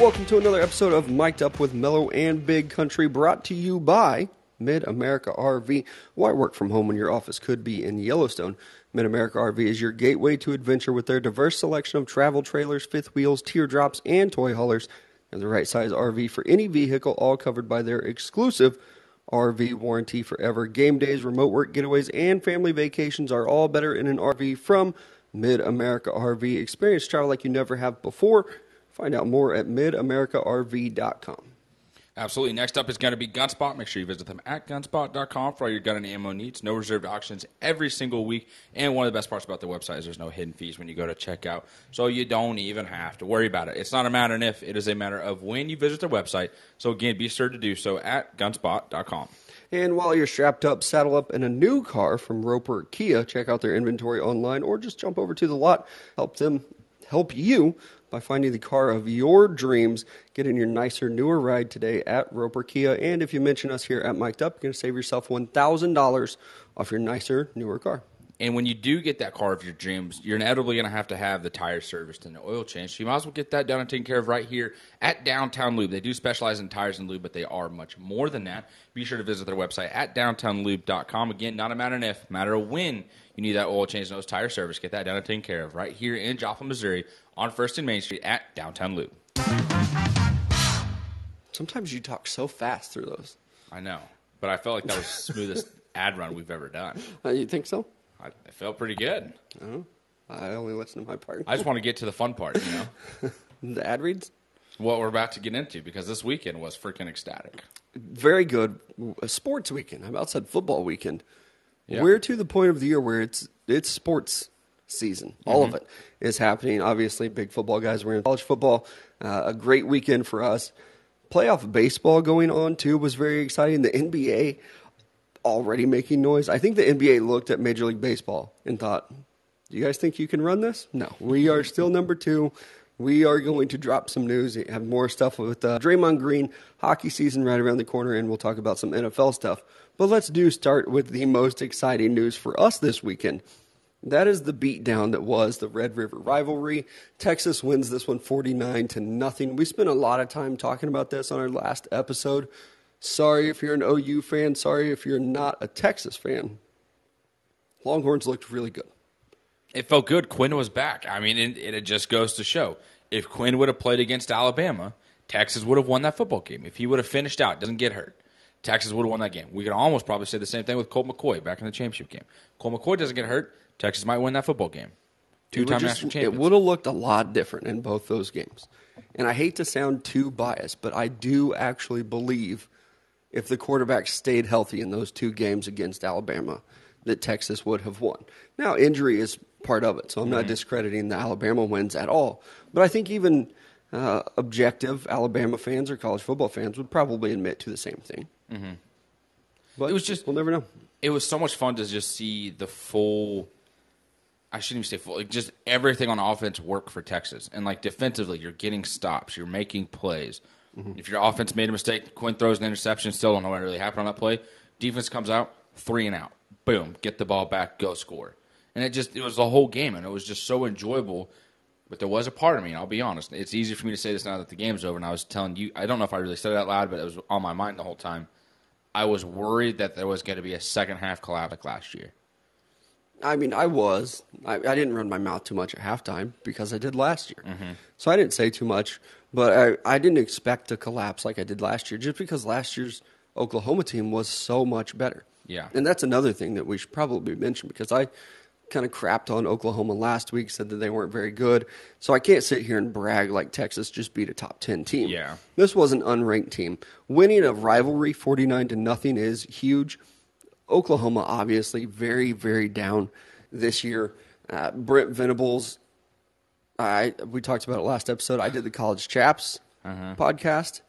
Welcome to another episode of Mic'd Up with Mellow and Big Country, brought to you by Mid America RV. Why work from home when your office could be in Yellowstone? Mid America RV is your gateway to adventure with their diverse selection of travel trailers, fifth wheels, teardrops, and toy haulers, and the right size RV for any vehicle, all covered by their exclusive RV warranty forever. Game days, remote work getaways, and family vacations are all better in an RV from Mid America RV. Experience travel like you never have before. Find out more at midamericarv.com. Absolutely. Next up is going to be Gunspot. Make sure you visit them at gunspot.com for all your gun and ammo needs. No reserved auctions every single week. And one of the best parts about the website is there's no hidden fees when you go to checkout. So you don't even have to worry about it. It's not a matter of if, it is a matter of when you visit their website. So again, be sure to do so at gunspot.com. And while you're strapped up, saddle up in a new car from Roper Kia. Check out their inventory online or just jump over to the lot. Help them help you by finding the car of your dreams. Get in your nicer, newer ride today at Roper Kia. And if you mention us here at Mic'd Up, you're going to save yourself $1,000 off your nicer, newer car. And when you do get that car of your dreams, you're inevitably going to have to have the tire serviced and the oil changed. So you might as well get that done and taken care of right here at Downtown Lube. They do specialize in tires and lube, but they are much more than that. Be sure to visit their website at downtownlube.com. Again, not a matter of if, matter of when you need that oil change and those tire service. Get that done and taken care of right here in Joplin, Missouri on First and Main Street at Downtown Lube. Sometimes you talk so fast through those. I know, but I felt like that was the smoothest ad run we've ever done. Uh, you think so? I, I felt pretty good. I only listen to my part. I just want to get to the fun part, you know, the ad reads? what we're about to get into because this weekend was freaking ecstatic. very good a sports weekend. I about said football weekend. Yeah. We're to the point of the year where it's it's sports season. All of it is happening. Obviously, big football guys. We're in college football. Uh, a great weekend for us. Playoff baseball going on too was very exciting. The NBA already making noise. I think the NBA looked at Major League Baseball and thought, "Do you guys think you can run this?" No, we are still number two. We are going to drop some news, have more stuff with uh, Draymond Green, hockey season right around the corner, and we'll talk about some NFL stuff. But let's do start with the most exciting news for us this weekend. That is the beatdown that was the Red River rivalry. Texas wins this one 49 to nothing. We spent a lot of time talking about this on our last episode. Sorry if you're an OU fan, sorry if you're not a Texas fan. Longhorns looked really good. It felt good. Quinn was back. I mean, it, it just goes to show if Quinn would have played against Alabama, Texas would have won that football game. If he would have finished out, doesn't get hurt, Texas would have won that game. We could almost probably say the same thing with Colt McCoy back in the championship game. Colt McCoy doesn't get hurt, Texas might win that football game. Two time It national champions. It would have looked a lot different in both those games. And I hate to sound too biased, but I do actually believe if the quarterback stayed healthy in those two games against Alabama, that Texas would have won. Now, injury is part of it, so I'm Mm-hmm. not discrediting the Alabama wins at all. But I think even uh, objective Alabama fans or college football fans would probably admit to the same thing. Mm-hmm. But It was just- we'll never know. it was so much fun to just see the full. I shouldn't even say full. Like just everything on offense work for Texas, and like defensively, you're getting stops, you're making plays. If your offense made a mistake, Quinn throws an interception. Still don't know what really happened on that play. Defense comes out, three and out. Boom, get the ball back, go score. And it just it was the whole game, and it was just so enjoyable. But there was a part of me, and I'll be honest, it's easier for me to say this now that the game's over. And I was telling you, I don't know if I really said it out loud, but it was on my mind the whole time. I was worried that there was going to be a second half collapse like last year. I mean, I was. I, I didn't run my mouth too much at halftime because I did last year. Mm-hmm. So I didn't say too much, but I, I didn't expect to collapse like I did last year just because last year's Oklahoma team was so much better. Yeah. And that's another thing that we should probably mention because I kind of crapped on Oklahoma last week, said that they weren't very good. So I can't sit here and brag like Texas just beat a top 10 team. Yeah. This was an unranked team. Winning a rivalry 49 to nothing is huge. Oklahoma, obviously, very, very down this year. Uh, Brent Venables, I we talked about it last episode. I did the College Chaps podcast.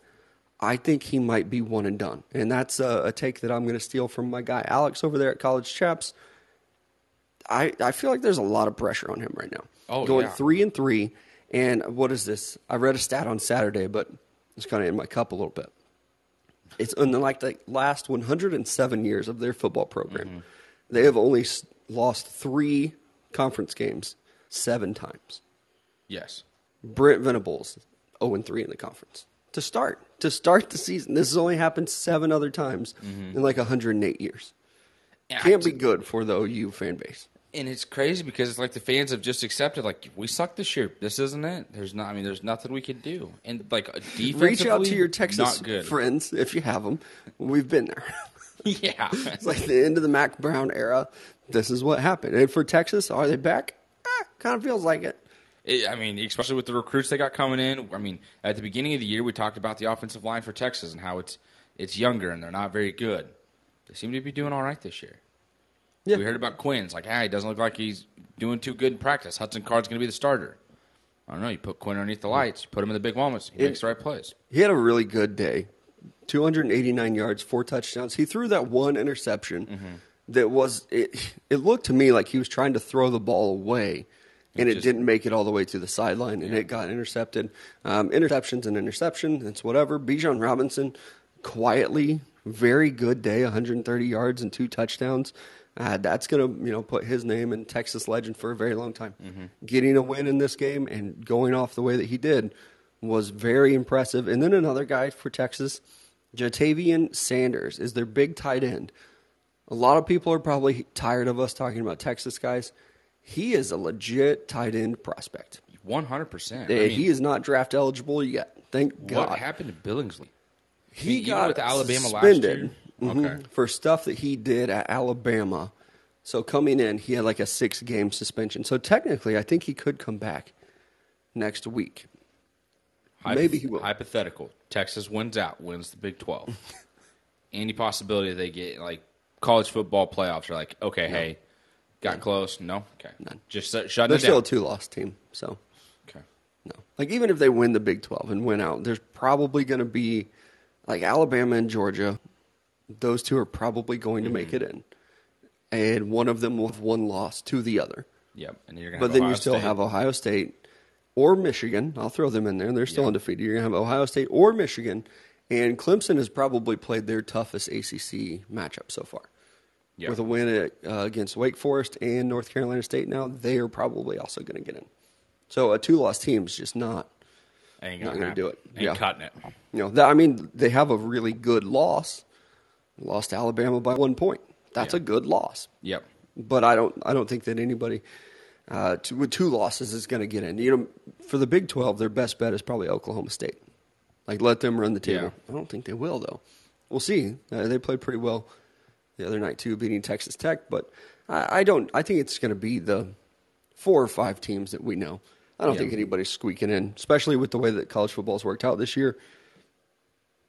I think he might be one and done, and that's a, a take that I'm going to steal from my guy Alex over there at College Chaps. I I feel like there's a lot of pressure on him right now. Oh, going yeah. three and three, and what is this? I read a stat on Saturday, but it's kind of in my cup a little bit. It's in like the last 107 years of their football program. They have only lost three conference games seven times. Yes. Brent Venables, 0 and 3 in the conference. To start, to start the season. This has only happened seven other times in like 108 years. Yeah, Can't be good for the OU fan base. And it's crazy because it's like the fans have just accepted, like we suck this year. This isn't it. There's not. I mean, there's nothing we can do. And like defensively, Reach out to your Texas good. friends if you have them. We've been there. yeah, It's like the end of the Mack Brown era. This is what happened. And for Texas, are they back? Eh, kind of feels like it. It- I mean, especially with the recruits they got coming in. I mean, at the beginning of the year, we talked about the offensive line for Texas and how it's it's younger and they're not very good. They seem to be doing all right this year. Yeah. We heard about Quinn's like, hey, he doesn't look like he's doing too good in practice. Hudson Card's going to be the starter. I don't know. You put Quinn underneath the lights, you put him in the big moments. He It- makes the right plays. He had a really good day. 289 yards, four touchdowns. He threw that one interception that was it it looked to me like he was trying to throw the ball away and it just- didn't make it all the way to the sideline and it got intercepted. Um, interceptions and interception, it's whatever. Bijan Robinson quietly very good day, 130 yards and two touchdowns. Uh, that's going to you know put his name in Texas legend for a very long time. Getting a win in this game and going off the way that he did was very impressive. And then another guy for Texas, Ja'Tavion Sanders, is their big tight end. A lot of people are probably tired of us talking about Texas guys. He is a legit tight end prospect. One hundred percent. He is not draft eligible yet. Thank God. What happened to Billingsley? He Even got with Alabama last year? Mhm, Okay. for stuff that he did at Alabama. So coming in, he had like a six game suspension. So technically, I think he could come back next week. Hyp- Maybe he will. Hypothetical: Texas wins out, wins the Big Twelve. Any possibility they get like college football playoffs are like, okay, hey, got close? No, okay, None. Just shut, They're still a two loss team. So Okay. no, like even if they win the Big Twelve and win out, there's probably going to be like Alabama and Georgia. Those two are probably going to make Mm-hmm. it in, and one of them will have one loss to the other. Yep, and you're gonna. But then Ohio you still State. have Ohio State or Michigan. I'll throw them in there. They're still Yeah. undefeated. You're going to have Ohio State or Michigan. And Clemson has probably played their toughest ACC matchup so far. Yeah. With a win at, uh, against Wake Forest and North Carolina State now, they are probably also going to get in. So a two loss team is just not. ain't not gonna gonna happen. do it. Ain't Yeah. cutting it. You know, that, I mean, they have a really good loss. Lost to Alabama by one point. That's Yeah. a good loss Yep. but I don't I don't think that anybody uh, to, with two losses is going to get in. You know, for the Big Twelve, their best bet is probably Oklahoma State. Like let them run the table. Yeah. I don't think they will though. We'll see. Uh, they played pretty well the other night too, beating Texas Tech. But I, I don't. I think it's going to be the four or five teams that we know. I don't Yeah. think anybody's squeaking in, especially with the way that college football's worked out this year.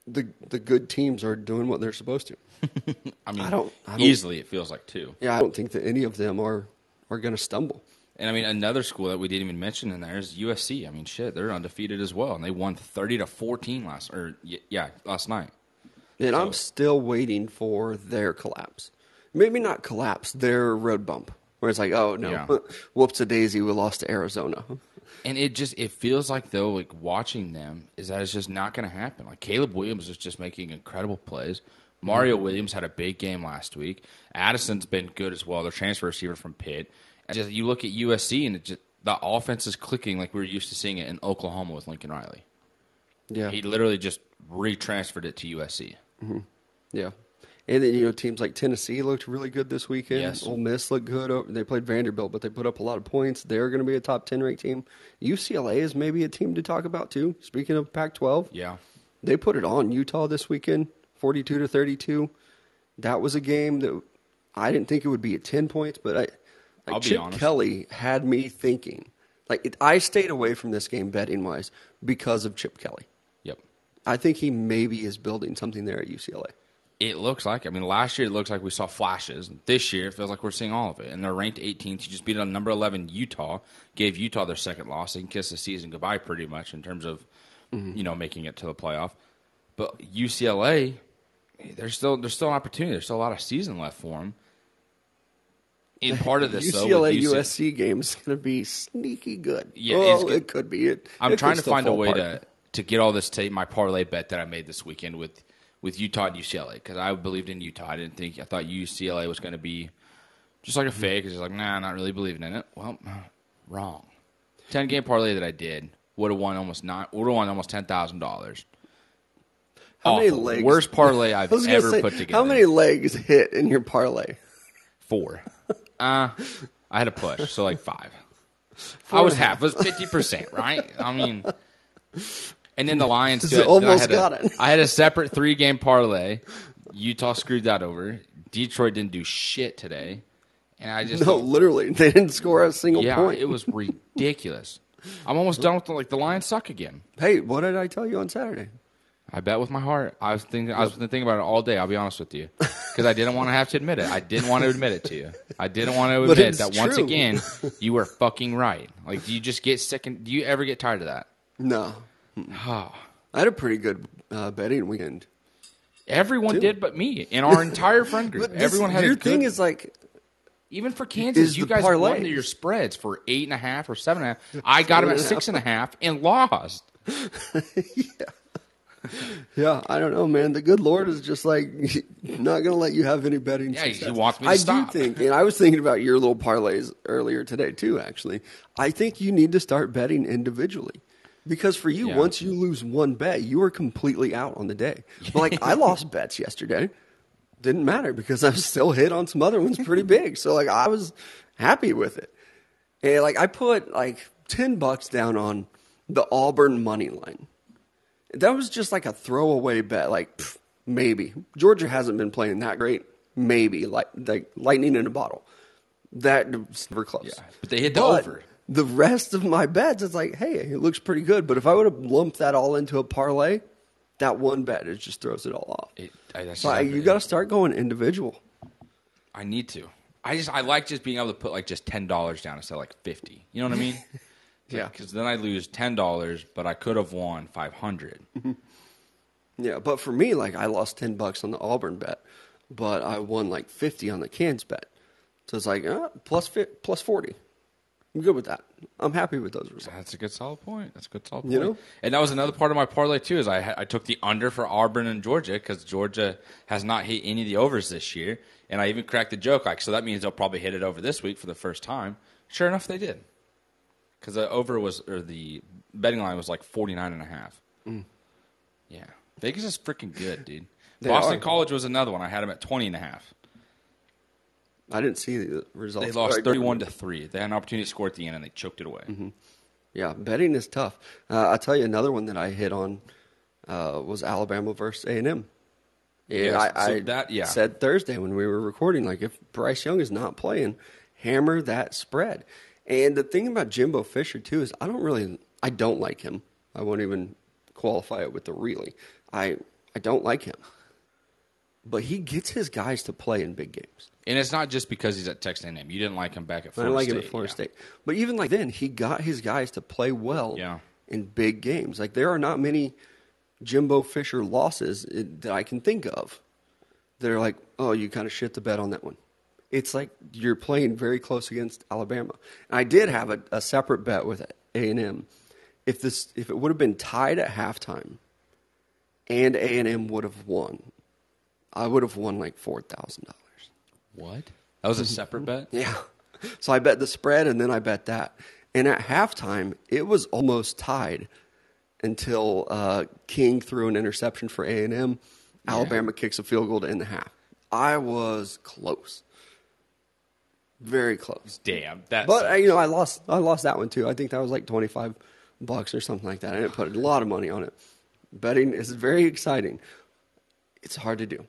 The the good teams are doing what they're supposed to. I mean, I don't- I don't- easily it feels like two. Yeah, I don't think that any of them are are going to stumble. And I mean, another school that we didn't even mention in there is USC. I mean, shit, they're undefeated as well, and they won thirty to fourteen last, or yeah, last night. And I'm still waiting for their collapse. Maybe not collapse, their road bump. Where it's like, oh no, Yeah. whoops a daisy, we lost to Arizona. And it just it feels like though, like watching them is that it's just not going to happen. Like Caleb Williams is just making incredible plays. Mario mm-hmm. Williams had a big game last week. Addison's been good as well. Their transfer receiver from Pitt. And just you look at USC and it just the offense is clicking like we were used to seeing it in Oklahoma with Lincoln Riley. Yeah, He literally just retransferred it to USC. Mm-hmm. yeah. And then you know teams like Tennessee looked really good this weekend. Yes. Ole Miss looked good. Oh, They played Vanderbilt, but they put up a lot of points. They're going to be a top ten ranked team. UCLA is maybe a team to talk about too. Speaking of Pac-12, Yeah. They put it on Utah this weekend, 42 to 32. That was a game that I didn't think it would be at 10 points, but I like I'll be Chip. Kelly had me thinking. Like it, I stayed away from this game betting wise because of Chip Kelly. Yep. I think he maybe is building something there at UCLA. It looks like. I mean, last year it looks like we saw flashes. This year it feels like we're seeing all of it. And they're ranked 18th. You just beat on number 11 Utah. Gave Utah their second loss. They can kiss the season goodbye pretty much in terms of mm-hmm. you know making it to the playoff. But UCLA, there's still there's still an opportunity. There's still a lot of season left for them. In part of this, though, UCLA with USC game is going to be sneaky good. Yeah, oh, it could be. It. I'm it trying to find a way apart. to to get all this tape. my parlay bet that I made this weekend with with Utah and UCLA because I believed in Utah. I didn't think I thought UCLA was going to be just like a fake. It's like, nah, I'm not really believing in it. Well, wrong. Ten game parlay that I did would have won almost not would have won almost ten thousand dollars. How many legs? Worst parlay I've I was gonna ever say, put together. How many legs hit in your parlay? Four. Uh, I had a push, so like five. I was half. It was fifty percent, right? I mean, and then the Lions. Too. Almost I had a- got it. I had a separate three game parlay. Utah screwed that over. Detroit didn't do shit today, and I just No, literally, they didn't score a single yeah, point. it was ridiculous. I'm almost done with the, like the Lions suck again. Hey, what did I tell you on Saturday? I bet with my heart. I was thinking. I was thinking about it all day. I'll be honest with you, because I didn't want to have to admit it. I didn't want to admit it to you. I didn't want to admit that once again you were fucking right. Like, do you just get sick and do you ever get tired of that? No, Oh, I had a pretty good uh, betting weekend. everyone did, but me in our entire friend group. This- Everyone had your a good, thing is like even for Kansas. You guys parlay. won your spreads for eight and a half or seven and a half. I got them at six and a half and lost. Yeah, yeah, I don't know, man. The good Lord is just like not going to let you have any betting. Yeah, he success. wants me to I stop. do think, and I was thinking about your little parlays earlier today too. Actually, I think you need to start betting individually because for you, Yeah. once you lose one bet, you are completely out on the day. But like I lost bets yesterday, didn't matter because I still hit on some other ones pretty big. So like I was happy with it, and like I put like ten bucks down on the Auburn money line. That was just like a throwaway bet. Like pff, maybe Georgia hasn't been playing that great. Maybe like like lightning in a bottle. That was never close. Yeah, but they hit the But over. The rest of my bets, it's like, hey, it looks pretty good. But if I would have lumped that all into a parlay, that one bet it just throws it all off. It, I, that's So I- you got to start going individual. I need to. I just I like just being able to put like just ten dollars down instead of like fifty. You know what I mean? Yeah. Because then I lose ten dollars, but I could have won five hundred. Yeah, but for me, like I lost ten bucks on the Auburn bet, but I won like fifty on the Kansas bet. So it's like uh, plus fi- plus forty. I'm good with that. I'm happy with those results. That's a good solid point. That's a good solid point. You know? And that was another part of my parlay too. Is I I took the under for Auburn and Georgia because Georgia has not hit any of the overs this year, and I even cracked the joke like so that means they'll probably hit it over this week for the first time. Sure enough, they did. Because the over was or the betting line was like 49 and a half. Yeah, Vegas is freaking good, dude. Mm. Boston are. College was another one. I had them at 20 and a half. I didn't see the results. They lost 31 to three. They had an opportunity to score at the end and they choked it away. Mm-hmm. Yeah, betting is tough. Uh, I'll tell you another one that I hit on uh, was Alabama versus A and M. Yeah, I, so I that- yeah. said Thursday when we were recording, like if Bryce Young is not playing, hammer that spread. And the thing about Jimbo Fisher too is I don't really, I don't like him. I won't even qualify it with the really. I I don't like him, but he gets his guys to play in big games. And it's not just because he's at Texas A&M. You didn't like him back at I Florida don't like State. him at Florida yeah. State. But even like then, he got his guys to play well Yeah. in big games. Like there are not many Jimbo Fisher losses eh, that I can think of that are like, oh, you kind of shit the bed on that one. It's like you're playing very close against Alabama. And I did have a, a separate bet with A and M. If this, if it would have been tied at halftime, and A and M would have won, I would have won like four thousand dollars. What? That was a separate bet? Yeah. So I bet the spread and then I bet that. And at halftime, it was almost tied until uh, King threw an interception for A and M. Alabama kicks a field goal to end the half. I was close, very close. Damn. That But sucks. uh, you know, I lost. I lost that one too. I think that was like twenty five bucks or something like that. I didn't put a lot of money on it. Betting is very exciting. It's hard to do.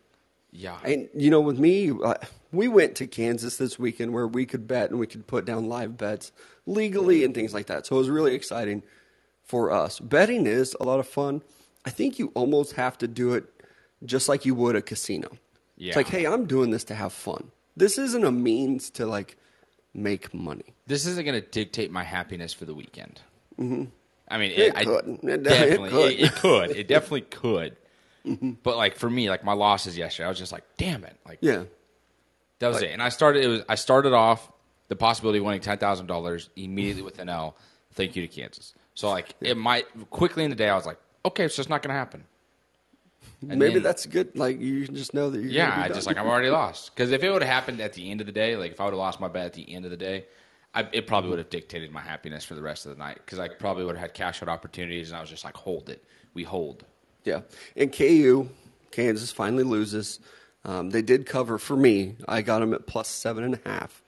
yeah. And you know, with me, uh, we went to Kansas this weekend where we could bet and we could put down live bets legally and things like that. So it was really exciting for us. Betting is a lot of fun. I think you almost have to do it just like you would a casino. Yeah. It's like, hey, I'm doing this to have fun. This isn't a means to like make money. This isn't going to dictate my happiness for the weekend. Mm-hmm. I mean, It it, I could. It- it definitely, could. It, it could. It definitely could. But like for me, like my losses yesterday, I was just like, damn it, like Yeah. That was it. And I started. It was I started off the possibility of winning ten thousand dollars immediately with an L. Thank you to Kansas. So like it might quickly in the day, I was like, okay, it's just not going to happen. And Maybe then- that's good. Like you just know that you're. Yeah, be I just like I'm already lost. Because if it would have happened at the end of the day, like if I would have lost my bet at the end of the day, I, it probably would have dictated my happiness for the rest of the night. Because I probably would have had cash out opportunities, and I was just like, hold it, we hold. Yeah. And KU, Kansas finally loses. Um, they did cover for me. I got them at plus seven and a half.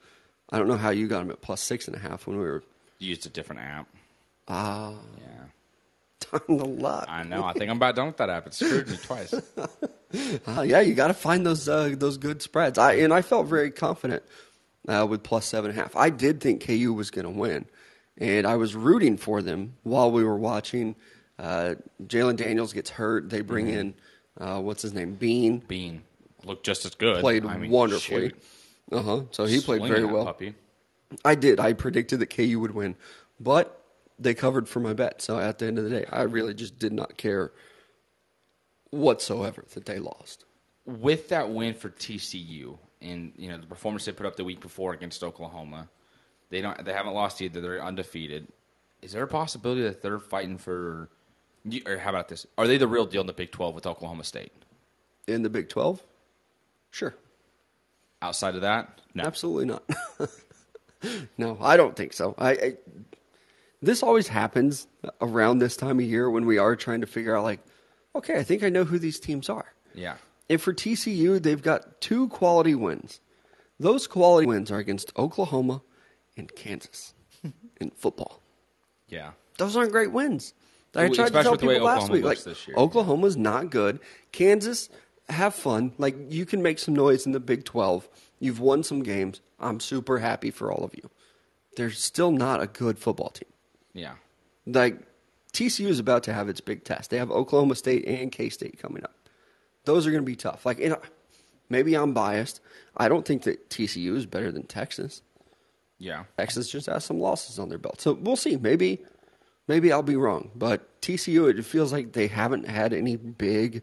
I don't know how you got them at plus six and a half when we were Used a different app. ah Yeah, on the luck. I know. I think I'm about done with that app. It screwed me twice. Uh, yeah, you got to find those uh, those good spreads. I and I felt very confident uh, with plus seven and a half. I did think KU was going to win, and I was rooting for them while we were watching. Uh, Jalon Daniels gets hurt. They bring in uh, what's his name, Bean. Bean looked just as good. Played I mean, wonderfully. Uh huh. So he played very well. Puppy. I did. I predicted that KU would win, but they covered for my bet. So at the end of the day, I really just did not care whatsoever that they lost. with that win for TCU and you know the performance they put up the week before against Oklahoma, they don't they haven't lost either. They're undefeated. Is there a possibility that they're fighting for? you- Or how about this? Are they the real deal in the Big Twelve with Oklahoma State? In the Big 12? Sure. Outside of that, no. Absolutely not. no, I don't think so. I, I this always happens around this time of year when we are trying to figure out like, okay, I think I know who these teams are. Yeah, And for TCU, they've got two quality wins. Those quality wins are against Oklahoma and Kansas in football. yeah. Those aren't great wins. I tried to tell with the way people last Oklahoma week, like this year. Oklahoma's not good. Kansas, have fun. Like you can make some noise in the Big Twelve. You've won some games. I'm super happy for all of you. They're still not a good football team. Yeah. Like TCU is about to have its big test. They have Oklahoma State and K State coming up. Those are going to be tough. Like, you know, maybe I'm biased. I don't think that TCU is better than Texas. Yeah. Texas just has some losses on their belt. So we'll see. Maybe maybe I'll be wrong. But TCU, it feels like they haven't had any big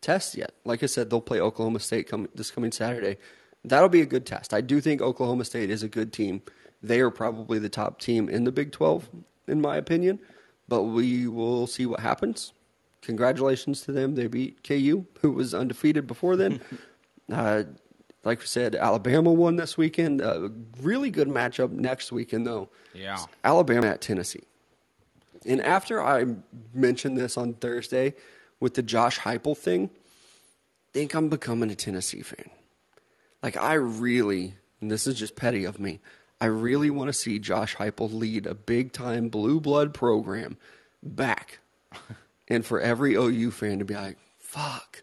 tests yet. Like I said, they'll play Oklahoma State come, this coming Saturday. That'll be a good test. I do think Oklahoma State is a good team. They are probably the top team in the Big 12, in my opinion. But we will see what happens. Congratulations to them. They beat KU, who was undefeated before then. uh, like we said, Alabama won this weekend. A really good matchup next weekend, though. Yeah. Alabama at Tennessee. And after I mentioned this on Thursday with the Josh Heupel thing, I think I'm becoming a Tennessee fan. Like I really, and this is just petty of me, I really want to see Josh Heupel lead a big time blue blood program back, and for every OU fan to be like, "Fuck,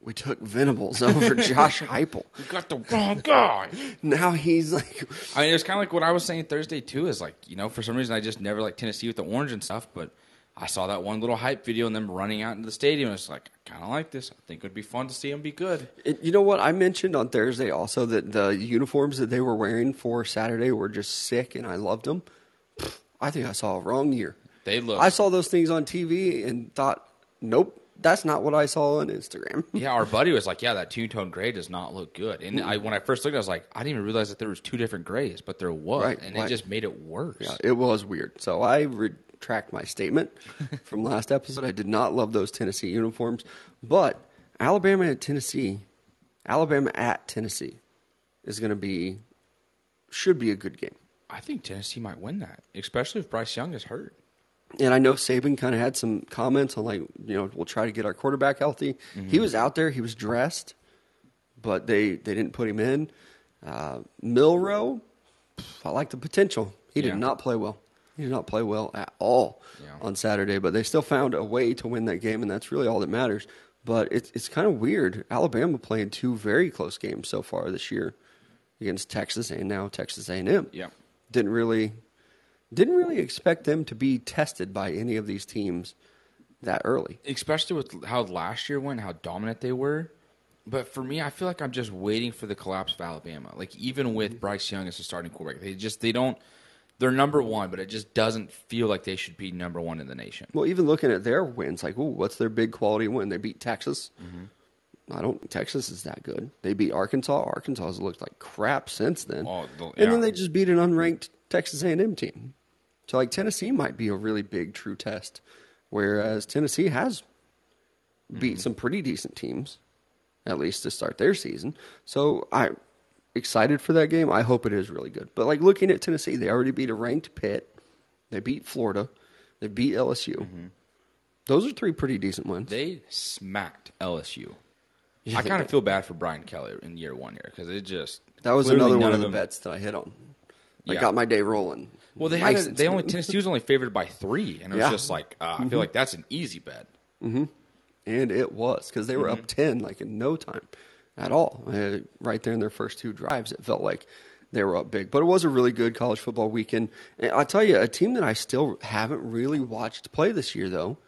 we took Venables over Josh Heupel." You got the wrong guy. Now he's like, I mean, it's kind of like what I was saying Thursday too. Is like you know, for some reason I just never liked Tennessee with the orange and stuff, but I saw that one little hype video and them running out into the stadium. And it's like I kind of like this. I think it would be fun to see them be good. It- You know what? I mentioned on Thursday also that the uniforms that they were wearing for Saturday were just sick, and I loved them. I think I saw a wrong year. They look. I saw those things on TV and thought, nope, that's not what I saw on Instagram. yeah, our buddy was like, "Yeah, that two tone gray does not look good." And I, when I first looked, I was like, "I didn't even realize that there was two different grays, but there was, Right, and right. it just made it worse." Yeah, it was weird. So I retract my statement from last episode. I did not love those Tennessee uniforms, but Alabama at Tennessee, Alabama at Tennessee is going to be should be a good game. I think Tennessee might win that, especially if Bryce Young is hurt. And I know Saban kind of had some comments on like, you know, we'll try to get our quarterback healthy. Mm-hmm. He was out there, he was dressed, but they they didn't put him in. Uh, Milroe, I like the potential. He Yeah. did not play well. He did not play well at all Yeah. on Saturday, but they still found a way to win that game, and that's really all that matters. But it's it's kind of weird. Alabama playing two very close games so far this year against Texas and now Texas A&M Yeah. didn't really didn't really expect them to be tested by any of these teams that early. especially with how last year went, how dominant they were. But for me, I feel like I'm just waiting for the collapse of Alabama. Like even with mm-hmm. Bryce Young as a starting quarterback, they just they don't. They're number one, but it just doesn't feel like they should be number one in the nation. Well, even looking at their wins, like, ooh, what's their big quality win? They beat Texas. Mm-hmm. I don't Texas is that good. They beat Arkansas. Arkansas has looked like crap since then. Oh, the- And then they just beat an unranked Texas A&M team. So like Tennessee might be a really big true test, whereas Tennessee has beat mm-hmm. some pretty decent teams, at least to start their season. So I excited for that game. I hope it is really good. But like looking at Tennessee, they already beat a ranked Pitt. They beat Florida. They beat LSU. Those are three pretty decent ones. They smacked LSU. Yeah, I kind of feel bad for Brian Kelly in year one here because it just that was another one of the them- bets that I hit on. I Yeah. got my day rolling. Well, they had a, they only. Tennessee was only favored by three, and it was Yeah. just like uh, I feel like that's an easy bet. And it was because they were Mm-hmm. up 10 like in no time at all. Uh, right there in their first two drives, it felt like they were up big. But it was a really good college football weekend. And I'll tell you, a team that I still haven't really watched play this year, though,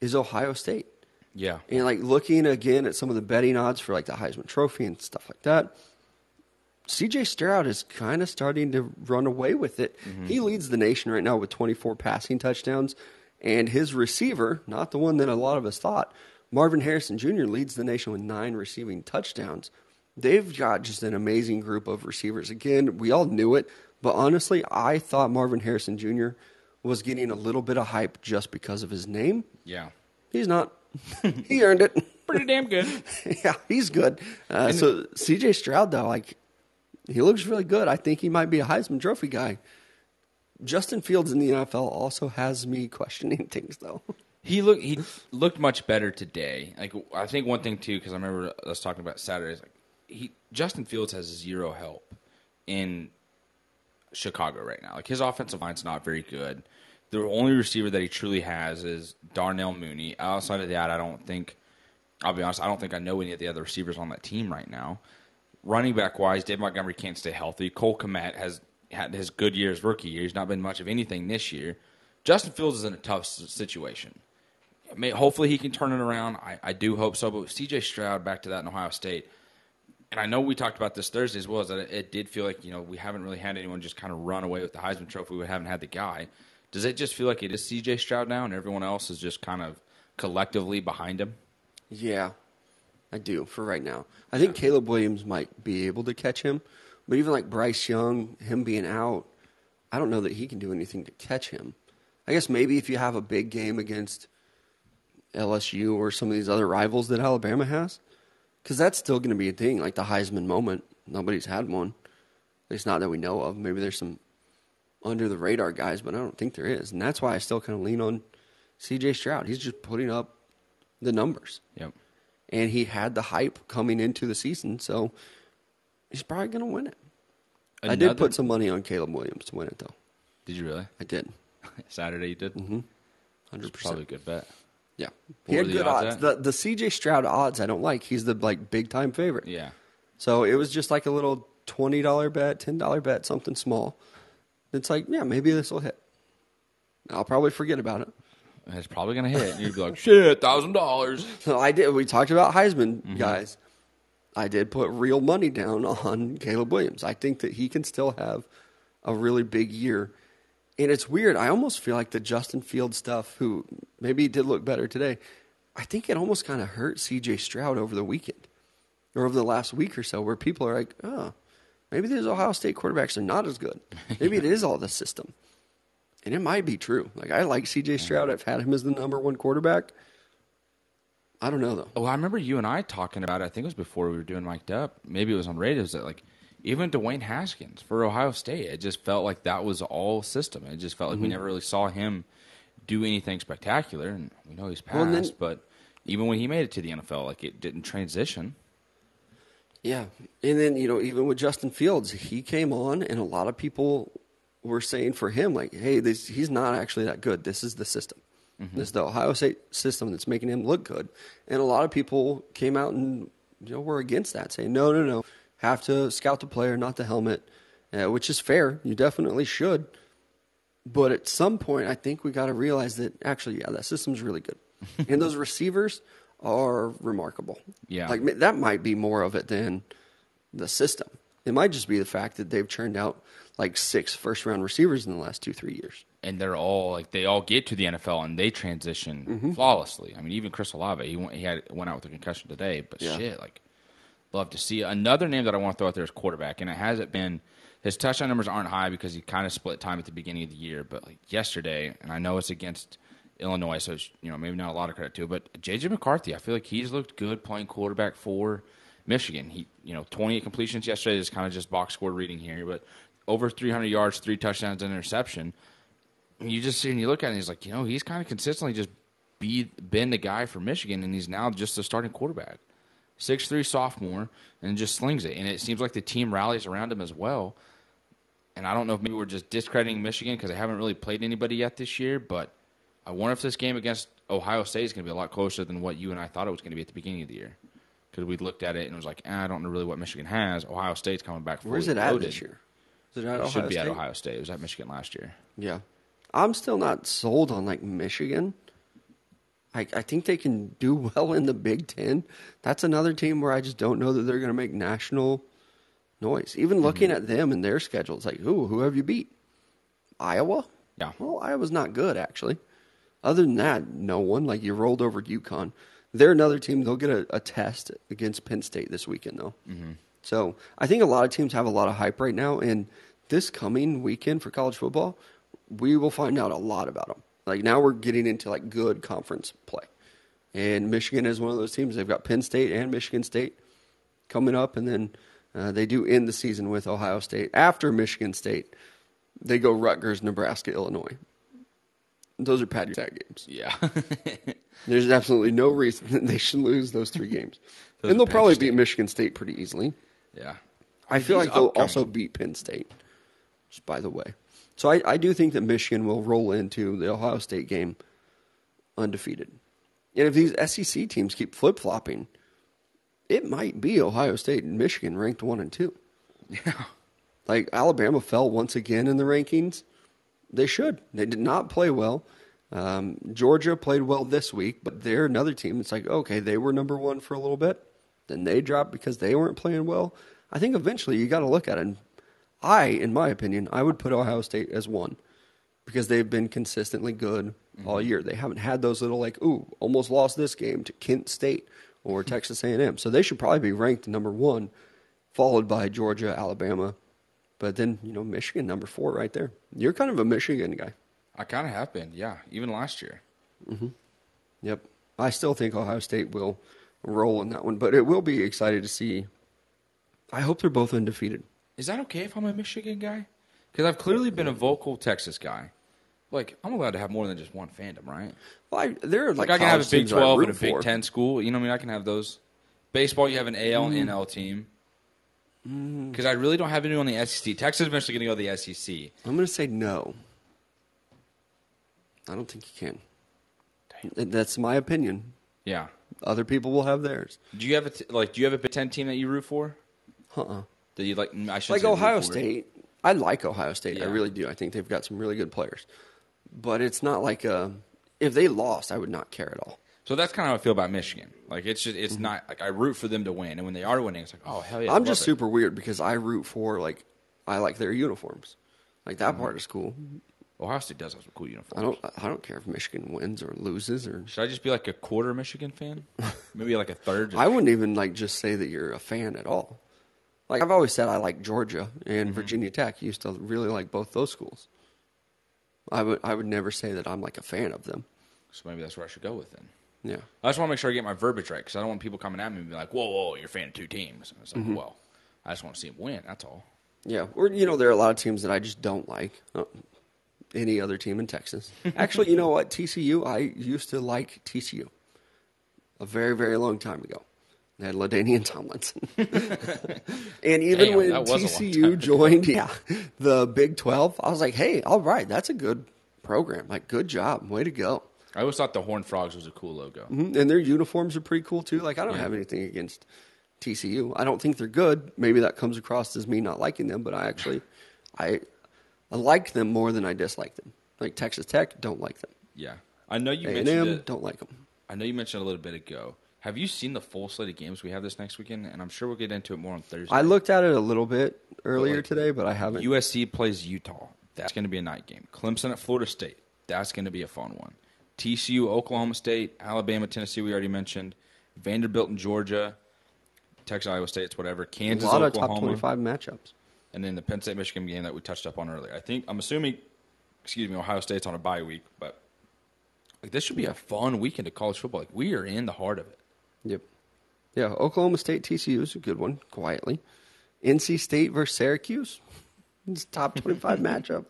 is Ohio State. Yeah, And like looking again at some of the betting odds for like the Heisman Trophy and stuff like that, CJ Stroud is kind of starting to run away with it. He leads the nation right now with 24 passing touchdowns, and his receiver, not the one that a lot of us thought, Marvin Harrison Jr. leads the nation with nine receiving touchdowns. They've got just an amazing group of receivers. Again, we all knew it, but honestly, I thought Marvin Harrison Jr. was getting a little bit of hype just because of his name. yeah, He's not. he earned it. pretty damn good. yeah, he's good. Uh, so CJ Stroud, though, like he looks really good. I think he might be a Heisman Trophy guy. Justin Fields in the NFL also has me questioning things, though. He looked he looked much better today. Like I think one thing too, because I remember us talking about Saturdays. Like he Justin Fields has zero help in Chicago right now. Like his offensive line's not very good. The only receiver that he truly has is Darnell Mooney. Outside of that, I don't think. I'll be honest. I don't think I know any of the other receivers on that team right now. Running back wise, Dave Montgomery can't stay healthy. Cole Kmet has had his good years rookie year. He's not been much of anything this year. Justin Fields is in a tough situation. May, hopefully he can turn it around. I, I do hope so. But CJ Stroud, back to that in Ohio State, and I know we talked about this Thursday as well, is that it, it did feel like you know we haven't really had anyone just kind of run away with the Heisman Trophy. We haven't had the guy. Does it just feel like it is CJ Stroud now, and everyone else is just kind of collectively behind him? Yeah, I do for right now. I think Caleb Williams might be able to catch him, but even like Bryce Young, him being out, I don't know that he can do anything to catch him. I guess maybe if you have a big game against LSU or some of these other rivals that Alabama has, because that's still going to be a thing, like the Heisman moment. Nobody's had one, at least not that we know of. Maybe there's some under the radar guys, but I don't think there is, and that's why I still kind of lean on C.J. Stroud. He's just putting up the numbers Yep. and he had the hype coming into the season, so he's probably going to win it. I did put some money on Caleb Williams to win it, though. Did you really? I did, Saturday you did. Mm-hmm. Hundred percent. Probably a good bet. Yeah, he had good odds. The the CJ Stroud odds I don't like. He's the like big time favorite. Yeah. So it was just like a little twenty dollar bet, ten dollar bet, something small. It's like, yeah, maybe this will hit. I'll probably forget about it. It's probably gonna hit. You'd be like, shit, thousand dollars. So I did. We talked about Heisman Mm-hmm. guys. I did put real money down on Caleb Williams. I think that he can still have a really big year. And it's weird. I almost feel like the Justin Field stuff, who maybe did look better today. I think it almost kind of hurt C.J. Stroud over the weekend or over the last week or so, where people are like, "Oh, maybe these Ohio State quarterbacks are not as good. Maybe it is all the system." And it might be true. Like I like C.J. Stroud. I've had him as the number one quarterback. I don't know though. Well, I remember you and I talking about it. I think it was before we were doing mic'd up. Maybe it was on radio. It That like even Dwayne Haskins for Ohio State, it just felt like that was all system. It just felt like Mm-hmm. we never really saw him do anything spectacular. And we know he's passed, Well, then- but even when he made it to the NFL, like it didn't transition. Yeah. And then, you know, even with Justin Fields, he came on and a lot of people were saying for him, like, hey, this he's not actually that good. This is the system. This is the Ohio State system that's making him look good. And a lot of people came out and you know were against that, saying, No, no, no. Have to scout the player, not the helmet. Uh, which is fair. You definitely should. But at some point, I think we got to realize that actually, yeah, that system's really good, and those receivers are remarkable. Yeah. like that might be more of it than the system. It might just be the fact that they've churned out like six first round receivers in the last two three years. and they're all like they all get to the NFL and they transition Mm-hmm. flawlessly. I mean, even Chris Olave, he went, he had went out with a concussion today, but Yeah. shit, like love to see another name that I want to throw out there is quarterback, and it hasn't been his touchdown numbers aren't high because he kind of split time at the beginning of the year, but like yesterday, and I know it's against Illinois, so you know maybe not a lot of credit to, it, but JJ McCarthy, I feel like he's looked good playing quarterback for Michigan. He, you know, 28 completions yesterday is kind of just box score reading here, but over 300 yards, three touchdowns, and interception. You just see and you look at and he's like, you know, he's kind of consistently just be been the guy for Michigan, and he's now just the starting quarterback. Six three sophomore, and just slings it. And it seems like the team rallies around him as well. And I don't know if maybe we're just discrediting Michigan because they haven't really played anybody yet this year, but I wonder if this game against Ohio State is going to be a lot closer than what you and I thought it was going to be at the beginning of the year. Because we looked at it and it was like, eh, I don't know really what Michigan has. Ohio State's coming back. For it. Where's it at this year? Is it at It should be State? at Ohio State. It was at Michigan last year. Yeah. I'm still not sold on like Michigan. I, I think they can do well in the Big Ten. That's another team where I just don't know that they're going to make national noise. Even mm-hmm. looking at them and their schedule, it's like, ooh, who have you beat? Iowa? Yeah. Well, Iowa's not good, actually. Other than that, no one. Like, you rolled over UConn. They're another team. They'll get a, a test against Penn State this weekend, though. Mm-hmm. So I think a lot of teams have a lot of hype right now. And this coming weekend for college football, we will find out a lot about them. Like, now we're getting into like good conference play. And Michigan is one of those teams. They've got Penn State and Michigan State coming up, and then uh, they do end the season with Ohio State. After Michigan State, they go Rutgers, Nebraska, Illinois. Those are your tag games. Yeah. There's absolutely no reason that they should lose those three games, Those and they'll probably Penn beat Michigan State pretty easily. yeah. I feel These like they'll upcoming- also beat Penn State. Just by the way, so I, I do think that Michigan will roll into the Ohio State game undefeated, and if these SEC teams keep flip flopping, it might be Ohio State and Michigan ranked one and two. Yeah. Like Alabama fell once again in the rankings. They should. They did not play well. Um, Georgia played well this week, but they're another team. It's like okay, they were number one for a little bit, then they dropped because they weren't playing well. I think eventually you got to look at it. And I, in my opinion, I would put Ohio State as one because they've been consistently good all mm-hmm. year. They haven't had those little like, ooh, almost lost this game to Kent State or hmm. Texas A&M. So they should probably be ranked number one, followed by Georgia, Alabama, but then you know Michigan number four right there. You're kind of a Michigan guy. I kind of have been. Yeah. Even last year. Mm-hmm. Yep. I still think Ohio State will roll in that one, but it will be excited to see. I hope they're both undefeated. Is that okay if I'm a Michigan guy? Because I've clearly been a vocal Texas guy. Like, I'm allowed to have more than just one fandom, right? Well, I, there are Like, like, I can have a Big teams that I 12 and a Big for. 10 school. You know what I mean? I can have those. Baseball, you have an AL and NL team. Mm. Because I really don't have anyone on the SEC. Texas is eventually going to go to the SEC. I'm going to say no. I don't think you can. That's my opinion. Yeah. Other people will have theirs. Do you have a t- like? Do you have a Big Ten team that you root for? Uh-uh. That you like? I should Like Ohio State. I like Ohio State. I really do. I think they've got some really good players. But it's not like a, if they lost, I would not care at all. So that's kind of how I feel about Michigan. Like it's just it's not like I root for them to win, and when they are winning, it's like oh hell yeah. I'm just it. super weird because I root for like I like their uniforms. Like that mm-hmm. part is cool. Ohio State does have some cool uniforms. I don't I don't care if Michigan wins or loses or Should I just be like a quarter Michigan fan? Maybe like a third. I wouldn't even like just say that you're a fan at all. Like I've always said I like Georgia and Virginia Tech. Used to really like both those schools. I would I would never say that I'm like a fan of them. so maybe that's where I should go with then. Yeah. I just want to make sure I get my verbiage right because I don't want people coming at me and be like, "Whoa, whoa, you're a fan of two teams." And it's like, Mm-hmm. well, I just want to see them win. That's all. Yeah, or you know, there are a lot of teams that I just don't like. Uh, any other team in Texas. Actually, you know what? TCU. I used to like TCU a very, very long time ago. They had Ladainian Tomlinson, and even Damn, when that was a long time TCU joined, yeah, the Big Twelve, I was like, hey, all right, that's a good program. Like, good job, way to go. I always thought the Horned Frogs was a cool logo. Mhm, And their uniforms are pretty cool too. Like I don't Yeah. have anything against TCU. I don't think they're good. Maybe that comes across as me not liking them, but I actually I I like them more than I dislike them. Like Texas Tech, don't like them. Yeah, I know you A mentioned and M, it. don't like them. I know you mentioned a little bit ago. Have you seen the full slate of games we have this next weekend? And I'm sure we'll get into it more on Thursday. I looked at it a little bit earlier like, today, but I haven't. USC plays Utah. That's going to be a night game. Clemson at Florida State. That's going to be a fun one. TCU, Oklahoma State, Alabama, Tennessee. We already mentioned. Vanderbilt and Georgia. Texas, Iowa State. It's whatever. Kansas, a lot of top twenty-five matchups. and then the Penn State Michigan game that we touched up on earlier. I think I'm assuming. Excuse me, Ohio State's on a bye week, but Like this should be a fun weekend of college football. Like we are in the heart of it. Yep. Yeah, Oklahoma State TCU is a good one, quietly. NC State versus Syracuse. It's a top 25 matchup.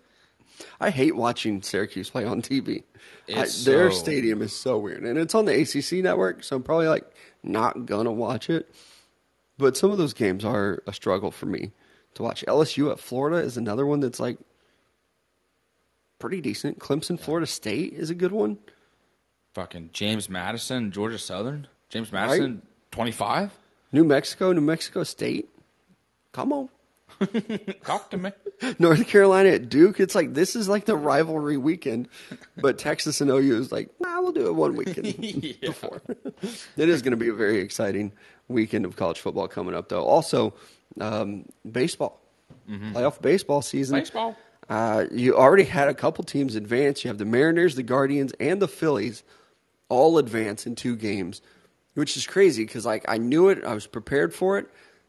I hate watching Syracuse play on TV. I, It's their so- stadium is so weird. And it's on the ACC network, so I'm probably like not going to watch it. But some of those games are a struggle for me to watch. LSU at Florida is another one that's like pretty decent. Clemson, Florida State is a good one. Fucking James Madison, Georgia Southern. James Madison, twenty five. New Mexico, New Mexico State. Come on. Talk to me. North Carolina at Duke. It's like this is like the rivalry weekend, but Texas and OU is like, nah, we'll do it one weekend before. it is going to be a very exciting weekend of college football coming up, though. Also, um, baseball, playoff baseball season. Baseball. Uh, you already had a couple teams advance. You have the Mariners, the Guardians, and the Phillies all advance in two games, which is crazy because like I knew it, I was prepared for it,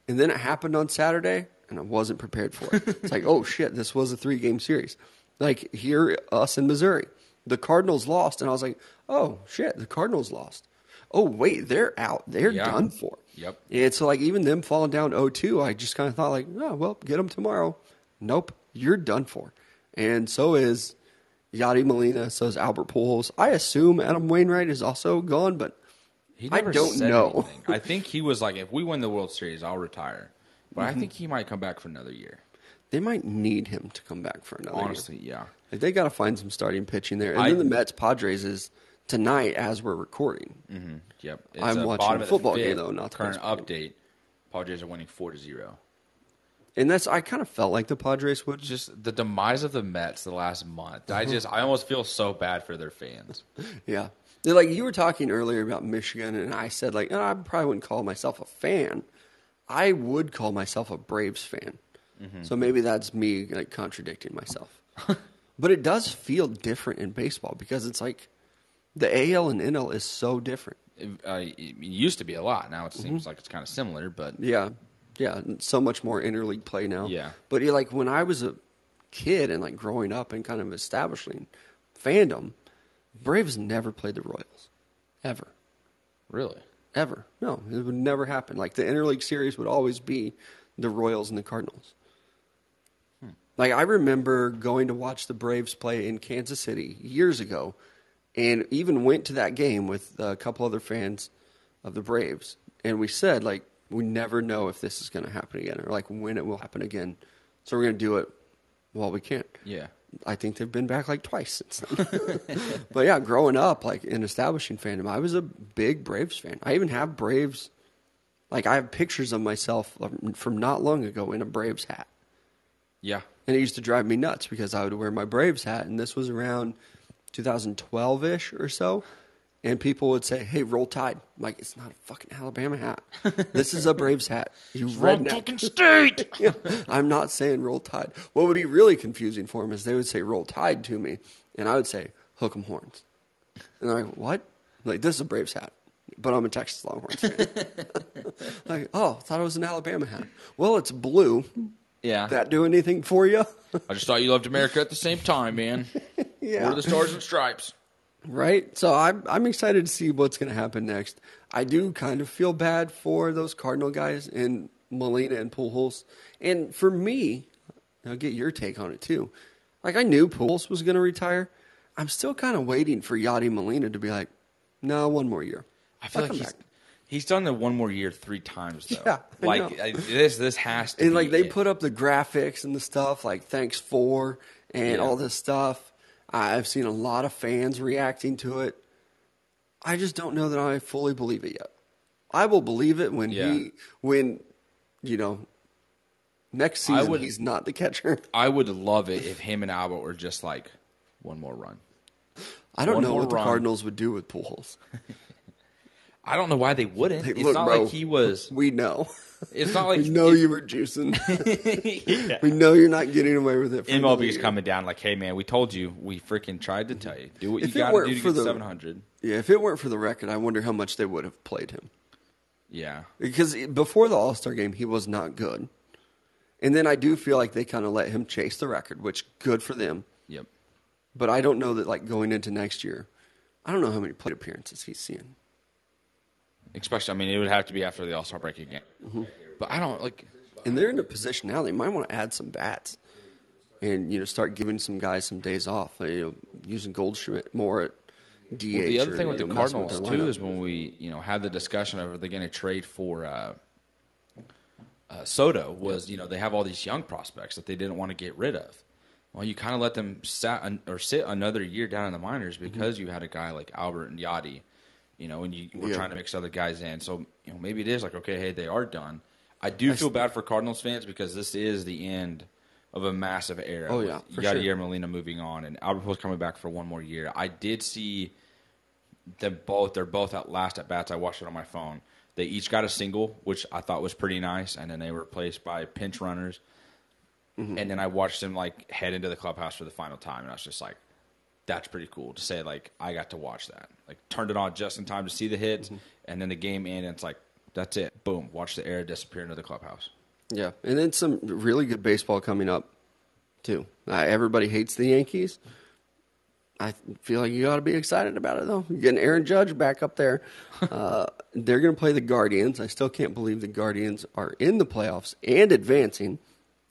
and then it happened on Saturday, and I wasn't prepared for it. it's like, oh shit, this was a three game series. Like here, us in Missouri, the Cardinals lost, and I was like, oh shit, the Cardinals lost. Oh wait, they're out. They're Yeah. done for. Yep. And so like even them falling down 0-2, I just kind of thought like, oh well, get them tomorrow. Nope, you're done for. And so is Yadi Molina. So is Albert Pujols. I assume Adam Wainwright is also gone, but He I don't know. anything. I think he was like, if we win the World Series, I'll retire. But Mm-hmm. I think he might come back for another year. they might need him to come back for another. year. Honestly, yeah. like they got to find some starting pitching there. And I- then the Mets Padres is tonight as we're recording. Mm-hmm. Yep. It's I'm a watching bottom a of the football game, fifth. though, not the current baseball update. Padres are winning four to zero. And that's I kind of felt like the Padres would just Just the demise of the Mets the last month. I Mm-hmm. just I almost feel so bad for their fans. Yeah. They're like you were talking earlier about Michigan, and I said like "Oh, I probably wouldn't call myself a fan. I would call myself a Braves fan. So maybe that's me like contradicting myself. but it does feel different in baseball because it's like the AL and NL is so different. It, uh, it used to be a lot. Now it Mm-hmm. seems like it's kind of similar, but Yeah, yeah, so much more interleague play now. Yeah. but like when I was a kid and like growing up and kind of establishing fandom, Braves never played the Royals, ever. really, Ever. No, it would never happen. Like the interleague series would always be the Royals and the Cardinals. Hmm. Like I remember going to watch the Braves play in Kansas City years ago and even went to that game with a couple other fans of the Braves and we said like we never know if this is going to happen again or like when it will happen again. So we're going to do it while we can. yeah. I think they've been back like twice since then. but yeah, growing up, like in establishing fandom, I was a big Braves fan. I even have Braves, like I have pictures of myself from not long ago in a Braves hat. Yeah. And it used to drive me nuts because I would wear my Braves hat, and this was around 2012 ish or so. And people would say, "Hey, roll Tide!" I'm like, it's not a fucking Alabama hat. This is a Braves hat. You redneck. state. Yeah, I'm not saying roll tide. What would be really confusing for them is they would say roll tide to me, and I would say hook 'em horns. And they're like, what? Like, this is a Braves hat, but I'm a Texas Longhorns fan. like, oh, thought it was an Alabama hat. Well, it's blue. Yeah. That do anything for you? I just thought you loved America at the same time, man. yeah. What are the stars and stripes? Right? So I'm I'm excited to see what's going to happen next. I do kind of feel bad for those Cardinal guys and Molina and Pujols. And for me, I'll get your take on it too. Like I knew Pujols was going to retire. I'm still kind of waiting for Yadi Molina to be like, no, one more year. I feel I'll like he's, back." he's done the one more year three times though. Yeah, I like. I, this this has to and be like they it. put up the graphics and the stuff like thanks for and Yeah. all this stuff i've seen a lot of fans reacting to it i just don't know that i fully believe it yet i will believe it when Yeah. he when you know next season would- he's not the catcher I would love it if him and Albert were just like one more run. i don't One know what the run. cardinals would do with Pujols. I don't know why they wouldn't. Hey, it's look, not bro, like he was. we know It's not like we know you were juicing we know you're not getting away with it for another MLB's coming down like, hey man, we told you, we freaking tried to tell you, do what If you it got to weren't do to for get the- seven hundred. yeah if it weren't for the record i wonder how much they would have played him Yeah, because before the All Star game, he was not good. And then I do feel like they kind of let him chase the record, which good for them. yep. But I don't know that like going into next year, I don't know how many plate appearances he's seeing. Especially, I mean, it would have to be after the All Star break again. Mm-hmm. But I don't like. And they're in a position now; they might want to add some bats, and you know, start giving some guys some days off. You know, using Goldschmidt more at DH. Well, the other or, thing with the know, Cardinals their too is when we you know had the discussion over they're going to trade for uh, uh, Soto was you know they have all these young prospects that they didn't want to get rid of. Well, you kind of let them sat an, or sit another year down in the minors Mm-hmm. because you had a guy like Albert and Yadi, you know, and you were Yeah. trying to mix other guys in. So you know maybe it is like okay, hey, they are done. I do feel bad for Cardinals fans because this is the end of a massive era. Oh, yeah, you for got sure. Yadier Molina moving on, and Albert Pujols coming back for one more year. I did see them both. They're both at last at bats. I watched it on my phone. They each got a single, which I thought was pretty nice, and then they were replaced by pinch runners. Mm-hmm. And then I watched them like head into the clubhouse for the final time, and I was just like, "That's pretty cool." To say like I got to watch that. Like turned it on just in time to see the hits, Mm-hmm. and then the game ended. And it's like that's it. Boom. Watch the air disappear into the clubhouse. Yeah, and then some really good baseball coming up too. Uh, everybody hates the Yankees. I feel like you ought to be excited about it though. You're getting Aaron Judge back up there. Uh, they're going to play the Guardians. I still can't believe the Guardians are in the playoffs and advancing,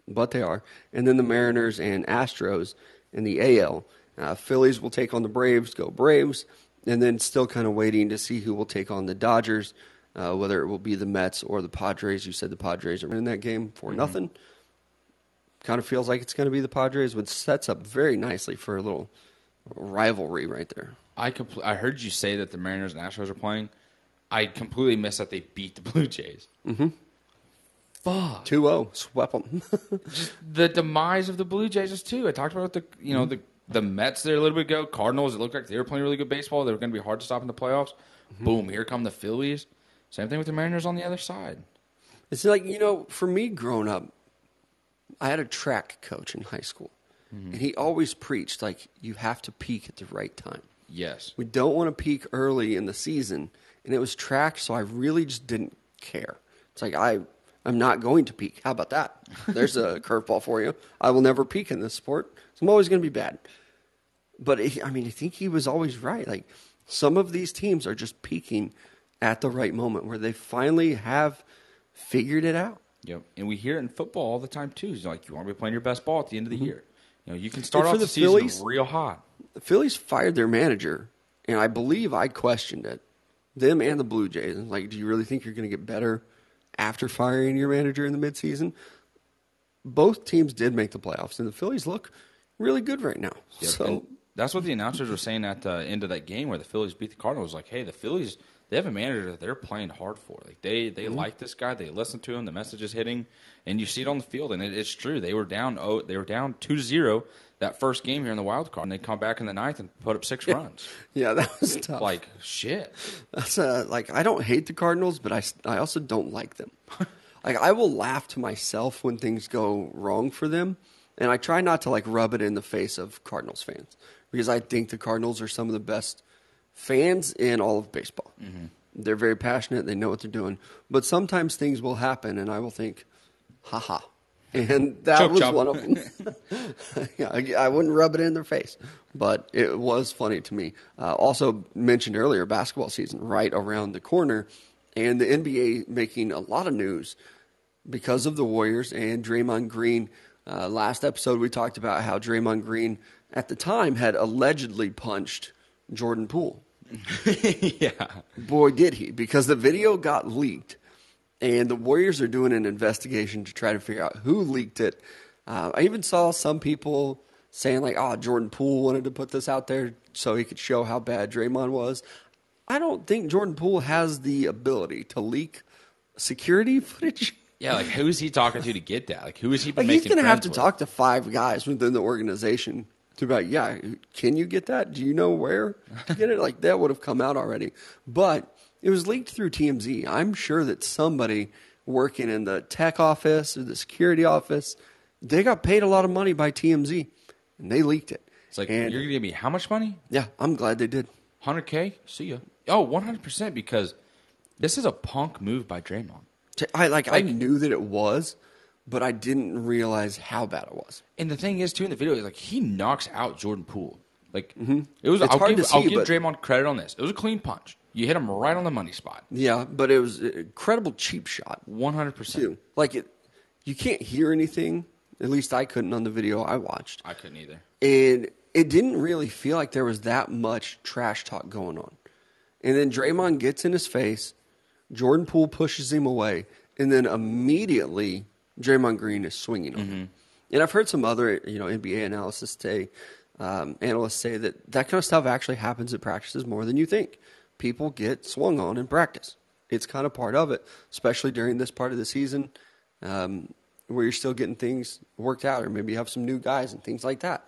but they are. And then the Mariners and Astros in the AL. Uh, Phillies will take on the Braves. Go Braves! And then still kind of waiting to see who will take on the Dodgers. Uh, whether it will be the Mets or the Padres. You said the Padres are in that game for nothing. Kind of feels like it's going to be the Padres, which sets up very nicely for a little rivalry right there. I compl- I heard you say that the Mariners and Astros are playing. I completely missed that they beat the Blue Jays. Mm-hmm. Fuck. 2 0, swept them. the demise of the Blue Jays is too. I talked about the you know the the Mets there a little bit ago. Cardinals. It looked like they were playing really good baseball. They were going to be hard to stop in the playoffs. Mm-hmm. Boom! Here come the Phillies. Same thing with the Mariners on the other side. it's like, you know, for me growing up, I had a track coach in high school, mm-hmm. and he always preached, like, you have to peak at the right time. Yes. We don't want to peak early in the season, and it was track, so I really just didn't care. It's like I, I'm not going to peak. How about that? There's a curveball for you. I will never peak in this sport. So I'm always going to be bad. But I mean, I think he was always right. Like some of these teams are just peaking at the right moment where they finally have figured it out. Yep. And we hear it in football all the time too. It's like you want to be playing your best ball at the end of the mm-hmm. year. You know, you can start And off the, the season Phillies- real hot. The Phillies fired their manager, and I believe I questioned it. Them and the Blue Jays. Like, do you really think you're going to get better after firing your manager in the midseason? Both teams did make the playoffs, and the Phillies look really good right now. Yep. So And that's what the announcers were saying at the end of that game where the Phillies beat the Cardinals. Like, hey, the Phillies, they have a manager that they're playing hard for. Like they they Mm-hmm. like this guy. They listen to him. The message is hitting, and you see it on the field. And it, it's true. They were down. Oh, they were down two to zero that first game here in the wild card, and they come back in the ninth and put up six runs. yeah, that was tough. Like shit. That's uh, like I don't hate the Cardinals, but I, I also don't like them. like I will laugh to myself when things go wrong for them, and I try not to like rub it in the face of Cardinals fans because I think the Cardinals are some of the best fans in all of baseball. They're very passionate. They know what they're doing, but sometimes things will happen, and I will think, "Ha And that Chop, was chop. one of them. yeah, I, I wouldn't rub it in their face, but it was funny to me. Uh, also mentioned earlier, basketball season right around the corner, and the NBA making a lot of news because of the Warriors and Draymond Green. Uh, last episode, we talked about how Draymond Green at the time had allegedly punched Jordan Poole. yeah. Boy, did he, because the video got leaked, and the Warriors are doing an investigation to try to figure out who leaked it. Uh, I even saw some people saying, like, oh, Jordan Poole wanted to put this out there so he could show how bad Draymond was. I don't think Jordan Poole has the ability to leak security footage. Yeah, like who is he talking to to get that? Like who is he Like, making he's going to have to with? talk to five guys within the organization to be like, yeah, can you get that? Do you know where to get it? Like, that would have come out already. But it was leaked through TMZ. I'm sure that somebody working in the tech office or the security office, they got paid a lot of money by TMZ, and they leaked it. It's like and, you're gonna give me how much money? yeah, I'm glad they did. Hundred K? See ya. Oh, 100 percent because this is a punk move by Draymond. I like, I knew that it was, but I didn't realize how bad it was. And the thing is, too, in the video, is like he knocks out Jordan Poole. Like mm-hmm. it was. It's I'll hard give, to see, I'll give Draymond credit on this. It was a clean punch. You hit him right on the money spot. Yeah, but it was an incredible cheap shot One hundred percent. Like it, you can't hear anything. At least I couldn't on the video I watched, I couldn't either. and it didn't really feel like there was that much trash talk going on. And then Draymond gets in his face. Jordan Poole pushes him away, and then immediately Draymond Green is swinging on him. And I've heard some other, you know, NBA analysis say, um, analysts say that that kind of stuff actually happens in practices more than you think. People get swung on in practice. It's kind of part of it, especially during this part of the season um, where you're still getting things worked out, or maybe you have some new guys and things like that.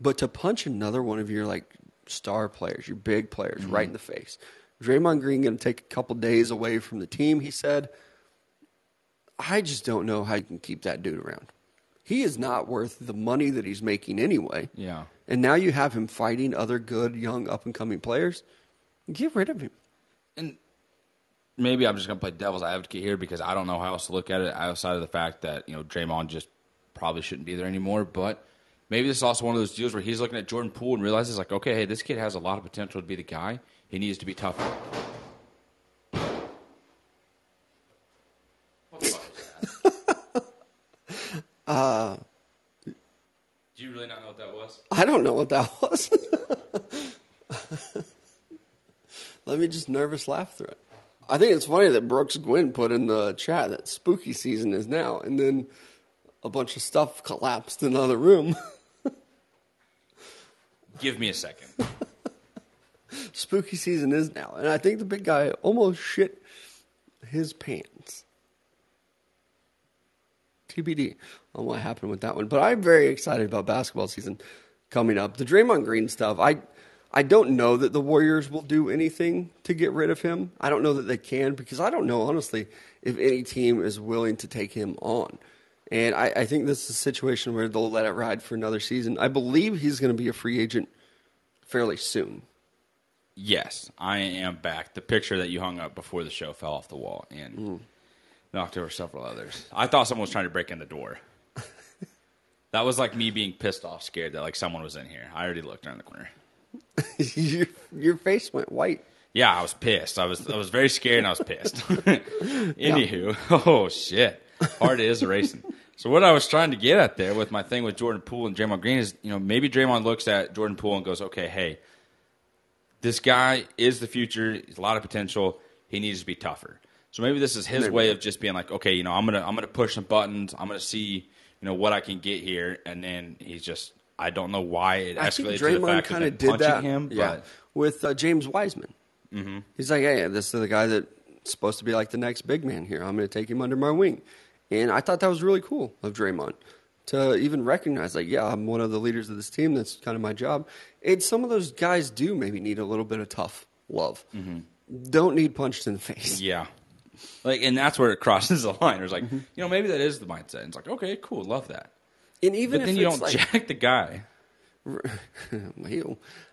But to punch another one of your like star players, your big players, right in the face. Draymond Green going to take a couple days away from the team. He said, "I just don't know how you can keep that dude around. He is not worth the money that he's making anyway. Yeah. And now you have him fighting other good young up and coming players. Get rid of him. and maybe I'm just gonna play devil's advocate here because I don't know how else to look at it outside of the fact that you know Draymond just probably shouldn't be there anymore. But maybe this is also one of those deals where he's looking at Jordan Poole and realizes like, okay, hey, this kid has a lot of potential to be the guy. He needs to be tougher. What the fuck is that? Do you really not know what that was? I don't know what that was. Let me just nervous laugh through it. I think it's funny that Brooks Gwynn put in the chat that spooky season is now, and then a bunch of stuff collapsed in another room. Give me a second. Spooky season is now, and I think the big guy almost shit his pants. TBD on what happened with that one, but I'm very excited about basketball season coming up. The Draymond Green stuff, I I don't know that the Warriors will do anything to get rid of him. I don't know that they can because I don't know honestly if any team is willing to take him on. And I, I think this is a situation where they'll let it ride for another season. I believe he's going to be a free agent fairly soon. Yes, I am back. The picture that you hung up before the show fell off the wall and mm. knocked over several others. I thought someone was trying to break in the door. that was like me being pissed off, scared that like someone was in here. I already looked around the corner. your, your face went white. Yeah, I was pissed. I was I was very scared and I was pissed. Anywho, oh shit, heart is racing. So what I was trying to get at there with my thing with Jordan Poole and Draymond Green is, you know, maybe Draymond looks at Jordan Poole and goes, okay, hey, this guy is the future. He's a lot of potential. He needs to be tougher. So maybe this is his Maybe. way of just being like, okay, you know, I'm gonna I'm gonna push some buttons. I'm gonna see, you know, what I can get here. And then he's just, I don't know why it I think escalated to the Draymond fact kind of did punching that him. yeah, with uh, James Wiseman. Mm-hmm. He's like, hey, this is the guy that's supposed to be like the next big man here. I'm going to take him under my wing. And I thought that was really cool of Draymond to even recognize, like, yeah, I'm one of the leaders of this team. That's kind of my job. And some of those guys do maybe need a little bit of tough love. Don't need punched in the face. Yeah. Like, and that's where it crosses the line. It's like, you know, maybe that is the mindset. It's like, okay, cool, love that. And even But if then you don't like, jack the guy.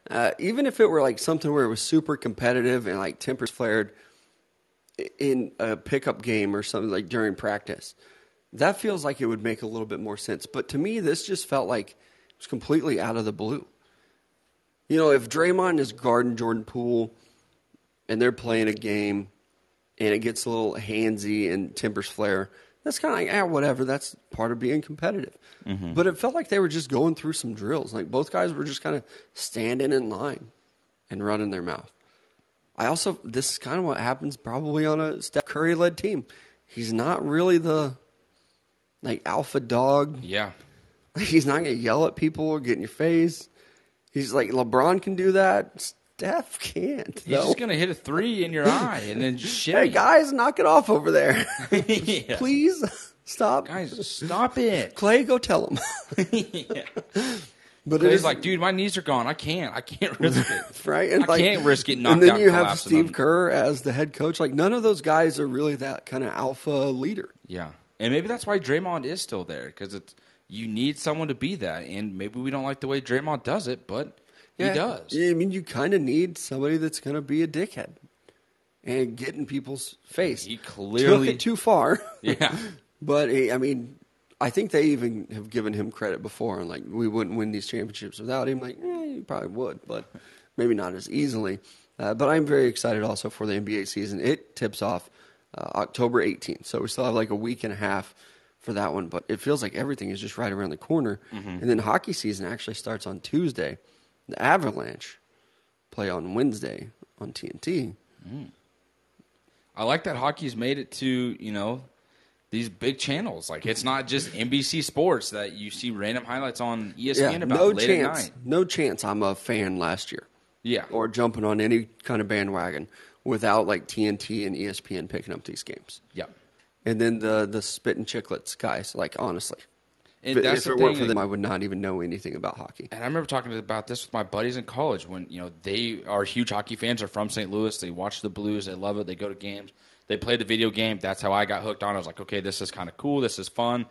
Uh, even if it were like something where it was super competitive and like tempers flared in a pickup game or something like during practice, that feels like it would make a little bit more sense. But to me, this just felt like it was completely out of the blue. You know, if Draymond is guarding Jordan Poole and they're playing a game and it gets a little handsy and tempers flare, that's kind of like, ah, whatever. That's part of being competitive. But it felt like they were just going through some drills. Like both guys were just kind of standing in line and running their mouth. I also, this is kind of what happens probably on a Steph Curry led team. He's not really the like alpha dog. Yeah. He's not going to yell at people or get in your face. He's like LeBron can do that. Steph can't. He's though. just going to hit a three in your eye and then shit. Hey guys, knock it off over there. yeah. Please stop. Guys, stop it. Clay, go tell him. yeah. But He's like, dude, my knees are gone. I can't. I can't risk it. right. And I like, can't risk knocked And then you have Steve Kerr as the head coach. Like none of those guys are really that kind of alpha leader. Yeah. And maybe that's why Draymond is still there because it's you need someone to be that. And maybe we don't like the way Draymond does it, but he does. Yeah, I mean, you kind of need somebody that's going to be a dickhead and get in people's face. He clearly- took it too far. Yeah. but he, I mean, I think they even have given him credit before, and like we wouldn't win these championships without him. Like, eh, you probably would, but maybe not as easily. Uh, but I'm very excited also for the NBA season. It tips off uh, October 18th, so we still have like a week and a half for that one. But it feels like everything is just right around the corner. And then hockey season actually starts on Tuesday. The Avalanche play on Wednesday on TNT. I like that hockey's made it to you know these big channels. Like it's not just NBC Sports that you see random highlights on ESPN Yeah, about no late chance. at night. No chance. I'm a fan last year. Yeah, or jumping on any kind of bandwagon without like TNT and ESPN picking up these games. yeah. And then the the Spittin' Chiclets guys, like honestly, And if, that's if the it weren't for them, I would not even know anything about hockey. And I remember talking about this with my buddies in college when you know they are huge hockey fans. They're from St. Louis. They watch the Blues. They love it. They go to games. They play the video game. That's how I got hooked on. I was like, okay, this is kind of cool. This is fun.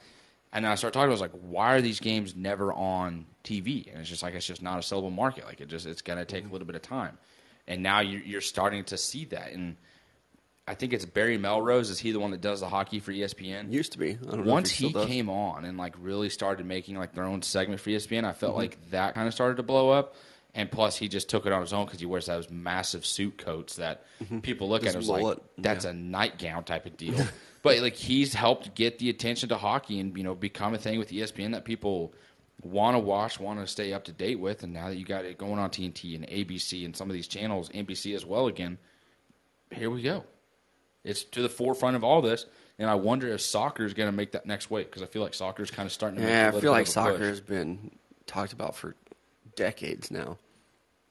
And then I started talking. I was like, why are these games never on TV? And it's just like it's just not a sellable market. Like it just it's gonna take a little bit of time. And now you're, you're starting to see that. And I think it's Barry Melrose. Is he the one that does the hockey for ESPN? Used to be. I don't know once he, he came on and like really started making like their own segment for ESPN, I Mm-hmm. felt like that kind of started to blow up. And plus, he just took it on his own because he wears those massive suit coats that people look at and was like, "That's yeah. a nightgown type of deal." but like he's helped get the attention to hockey and you know become a thing with ESPN that people want to watch, want to stay up to date with. And now that you got it going on TNT and ABC and some of these channels, NBC as well again, here we go. It's to the forefront of all this, and I wonder if soccer is going to make that next wave because I feel like soccer is kind of starting to. Yeah, I feel like soccer push. has been talked about for decades now.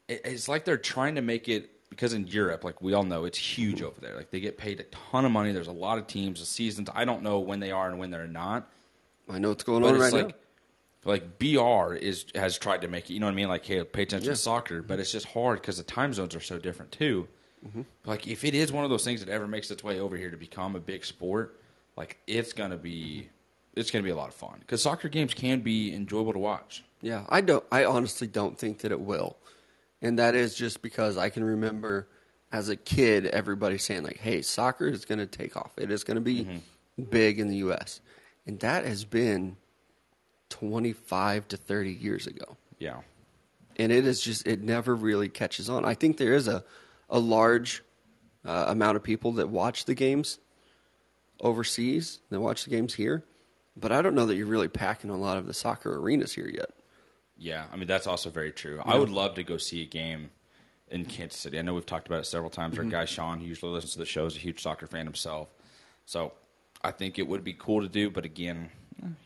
It's like they're trying to make it because in Europe, like we all know, it's huge over there. Like they get paid a ton of money. There's a lot of teams, the seasons. I don't know when they are and when they're not. I know what's going But on right like, like BR is has tried to make it. You know what I mean? Like, hey, pay attention Yeah. to soccer, but it's just hard because the time zones are so different too. Mm-hmm. Like, if it is one of those things that ever makes its way over here to become a big sport, like it's gonna be, it's gonna be a lot of fun because soccer games can be enjoyable to watch. Yeah, I don't. I honestly don't think that it will, and that is just because I can remember as a kid everybody saying like, "Hey, soccer is going to take off. It is going to be big in the U.S." And that has been twenty five to thirty years ago, Yeah, and it is just it never really catches on. I think there is a a large uh, amount of people that watch the games overseas that watch the games here, but I don't know that you're really packing a lot of the soccer arenas here yet. yeah. I mean, that's also very true. I would love to go see a game in Kansas City. I know we've talked about it several times. Mm-hmm. Our guy Sean, who usually listens to the show, is a huge soccer fan himself. So I think it would be cool to do, but again,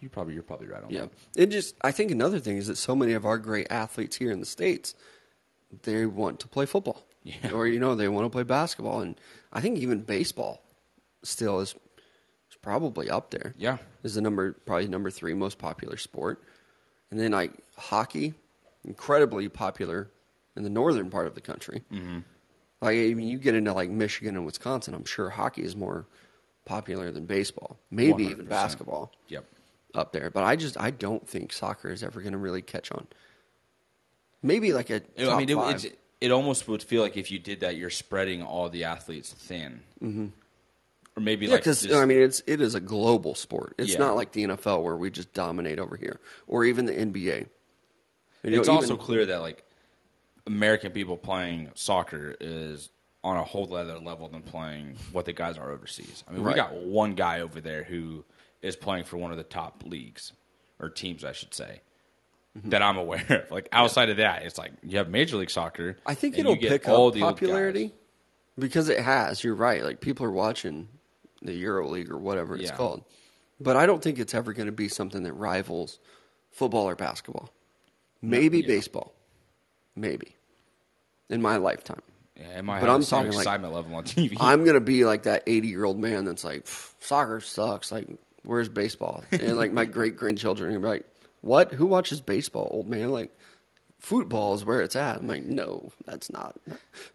you probably you're probably right on Yeah. that. It just I think another thing is that so many of our great athletes here in the States, they want to play football. Yeah. Or, you know, they want to play basketball. And I think even baseball still is, is probably up there. Yeah. Is the number probably number three most popular sport. And then like hockey, incredibly popular in the northern part of the country. Mm-hmm. Like I mean, you get into like Michigan and Wisconsin, I'm sure hockey is more popular than baseball, maybe even 100%. basketball Yep. Up there. But I just I don't think soccer is ever going to really catch on. Maybe like a I mean, it, it almost would feel like if you did that, you're spreading all the athletes thin. Mm-hmm. Or maybe yeah, like because I mean it's it is a global sport. It's Yeah. not like the NFL where we just dominate over here, or even the NBA. Know, it's even- also clear that like American people playing soccer is on a whole other level than playing what the guys are overseas. I mean, we got one guy over there who is playing for one of the top leagues or teams, I should say, Mm-hmm. that I'm aware of. Like outside of that, it's like you have Major League Soccer. I think it'll pick all up popularity because it has. You're right. Like people are watching the Euro League or whatever it's Yeah. called, but I don't think it's ever going to be something that rivals football or basketball. Maybe yeah. baseball, maybe in my lifetime. Yeah, it might But I'm talking, like, excitement level on TV. I'm gonna be like that 80 year old man that's like, soccer sucks. Like, where's baseball? And like my great grandchildren are like, what? Who watches baseball, old man? Like, football is where it's at. I'm like, no, that's not.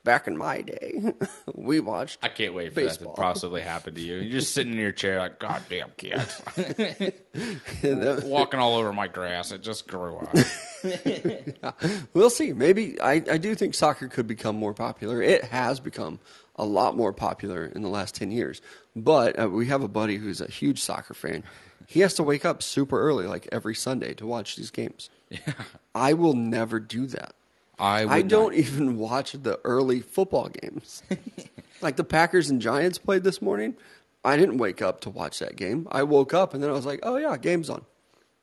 Back in my day, we watched. I can't wait for Baseball. that to possibly happen to you. You're just sitting in your chair like, God damn kids. Walking all over my grass. It just grew up. We'll see. Maybe I, I do think soccer could become more popular. It has become a lot more popular in the last 10 years. But uh, we have a buddy who's a huge soccer fan, he has to wake up super early, like every Sunday, to watch these games. Yeah. I will never do that. I I don't not- even watch the early football games. like the Packers and Giants played this morning. I didn't wake up to watch that game. I woke up and then I was like, oh, yeah, game's on.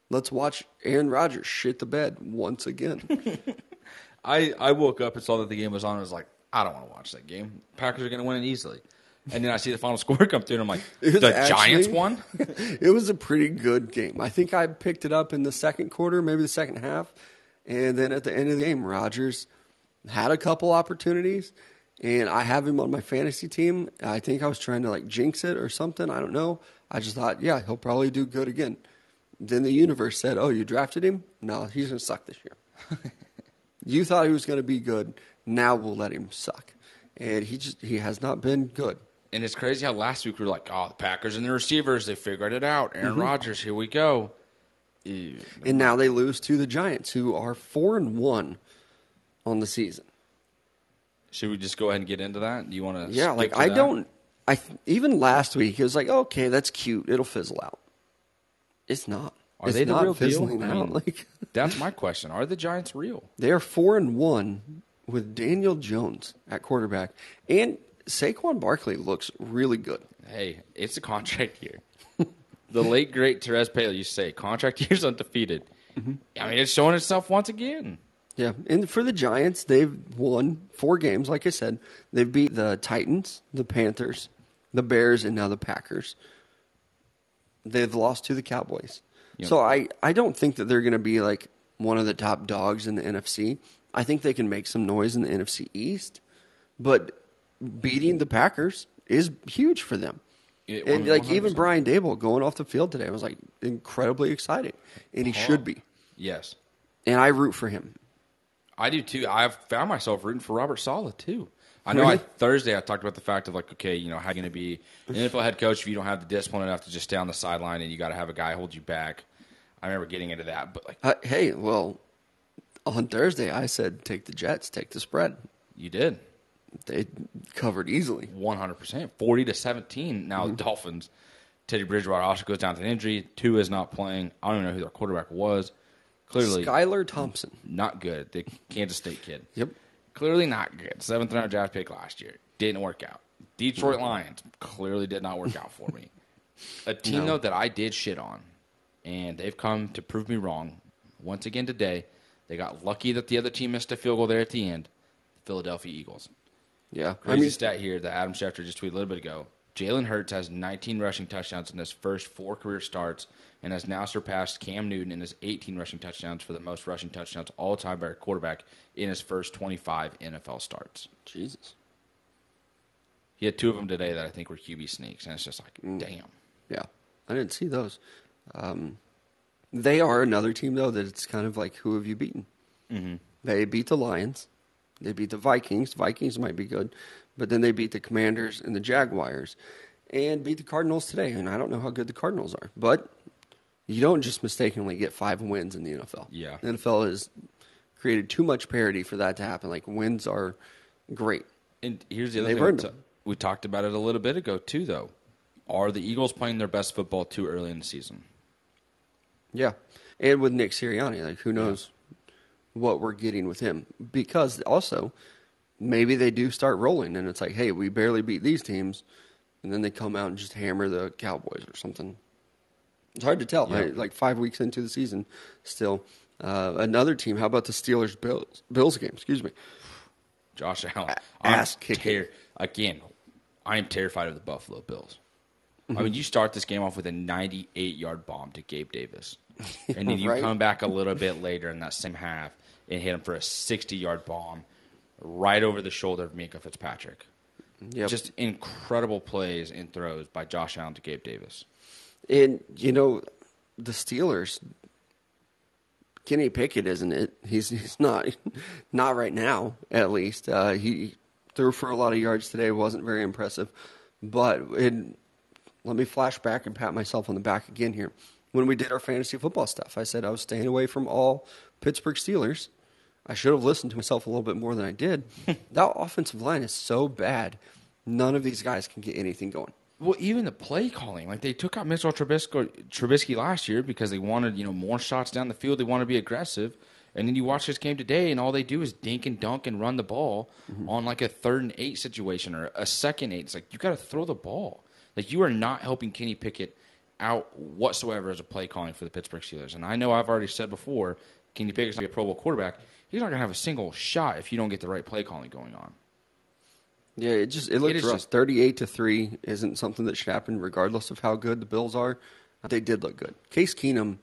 Let's watch Aaron Rodgers shit the bed once again. I, I woke up and saw that the game was on and was like, I don't want to watch that game. Packers are going to win it easily. And then I see the final score come through and I'm like, the actually- Giants won? it was a pretty good game. I think I picked it up in the second quarter, maybe the second half. And then at the end of the game, Rodgers had a couple opportunities. And I have him on my fantasy team. I think I was trying to like jinx it or something. I don't know. I just thought, yeah, he'll probably do good again. Then the universe said, oh, you drafted him? No, he's going to suck this year. you thought he was going to be good. Now we'll let him suck. And he just, he has not been good. And it's crazy how last week we were like, oh, the Packers and the receivers, they figured it out. Aaron Mm-hmm. Rodgers, here we go. Ew. and now they lose to the Giants, who are four and one on the season. Should we just go ahead and get into that? Do you want to? Yeah, like I don't. I even last week it was like, okay, that's cute. It'll fizzle out. It's not. Are it's they the not real deal? fizzling I out. mean- Like That's my question. Are the Giants real? they are four and one with Daniel Jones at quarterback, and Saquon Barkley looks really good. Hey, it's a contract year. the late great Terez Paylor used to say, "Contract year's undefeated." Mm-hmm. I mean, it's showing itself once again. Yeah, and for the Giants, they've won four games. Like I said, they've beat the Titans, the Panthers, the Bears, and now the Packers. They've lost to the Cowboys. Yep. So I, I don't think that they're going to be like one of the top dogs in the NFC. I think they can make some noise in the NFC East, but beating the Packers is huge for them. Yeah, and like even 100%. Brian Daboll going off the field today was like incredibly exciting, and he should be. Yes, And I root for him. I do too. I've found myself rooting for Robert Saleh too. I know. I, Thursday I talked about the fact of like, okay, you know, how are you going to be an NFL head coach if you don't have the discipline enough to just stay on the sideline and you got to have a guy hold you back. I remember getting into that, but like Uh, hey, well, on Thursday I said take the Jets, take the spread. you did. They covered easily. One hundred percent, forty to seventeen. Now Mm-hmm. the Dolphins. Teddy Bridgewater also goes down to an injury. Tua is not playing. I don't even know who their quarterback was. Clearly Skylar Thompson. not good. The Kansas State kid. Yep. Clearly not good. Seventh round draft pick last year. Didn't work out. Detroit Lions clearly did not work out for me. A team No. though that I did shit on, and they've come to prove me wrong once again today. They got lucky that the other team missed a field goal there at the end. Philadelphia Eagles. Yeah. I Crazy mean, stat here that Adam Schefter just tweeted a little bit ago. Jalen Hurts has 19 rushing touchdowns in his first four career starts and has now surpassed Cam Newton in his 18 rushing touchdowns for the most rushing touchdowns all time by a quarterback in his first 25 NFL starts. Jesus. He had two of them today that I think were QB sneaks, and it's just like, Mm. damn. Yeah. I didn't see those. Um, they are another team, though, that it's kind of like who have you beaten? Mm-hmm. They beat the Lions. They beat the Vikings. Vikings might be good. But then they beat the Commanders and the Jaguars and beat the Cardinals today. And I don't know how good the Cardinals are. But you don't just mistakenly get five wins in the NFL. Yeah. The NFL has created too much parity for that to happen. Like, wins are great. And here's the other They've thing. we, we talked about it a little bit ago, too, though. Are the Eagles playing their best football too early in the season? Yeah, and with Nick Sirianni, like who knows what we're getting with him? Because also, maybe they do start rolling, and it's like, hey, we barely beat these teams, and then they come out and just hammer the Cowboys or something. It's hard to tell. Yeah. right? Like five weeks into the season, still. Uh, another team. How about the Steelers Bills Bills game? Excuse me. Josh Allen. ass I'm kicking. ter- again, I am terrified of the Buffalo Bills. Mm-hmm. I mean, you start this game off with a 98 yard bomb to Gabe Davis. And then you Right. come back a little bit later in that same half and hit him for a 60 yard bomb right over the shoulder of Minkah Fitzpatrick. Yep. Just incredible plays and throws by Josh Allen to Gabe Davis. And you know, the Steelers. Kenny Pickett isn't it? He's he's not not right now. At least uh, he threw for a lot of yards today. wasn't very impressive. But it, let me flash back and pat myself on the back again here. When we did our fantasy football stuff, I said I was staying away from all Pittsburgh Steelers. I should have listened to myself a little bit more than I did. that offensive line is so bad. None of these guys can get anything going. Well, even the play calling, like they took out Mitchell Trubisky, Trubisky last year because they wanted, you know, more shots down the field. They want to be aggressive. And then you watch this game today, and all they do is dink and dunk and run the ball Mm-hmm. on like a third and eight situation or a second eight. It's like you got to throw the ball. Like you are not helping Kenny Pickett out whatsoever as a play calling for the Pittsburgh Steelers. And I know I've already said before, Kenny Pickett's not a Pro Bowl quarterback. He's not going to have a single shot if you don't get the right play calling going on. Yeah, it just it looked is rough. just- Thirty-eight to three isn't something that should happen, regardless of how good the Bills are. They did look good. Case Keenum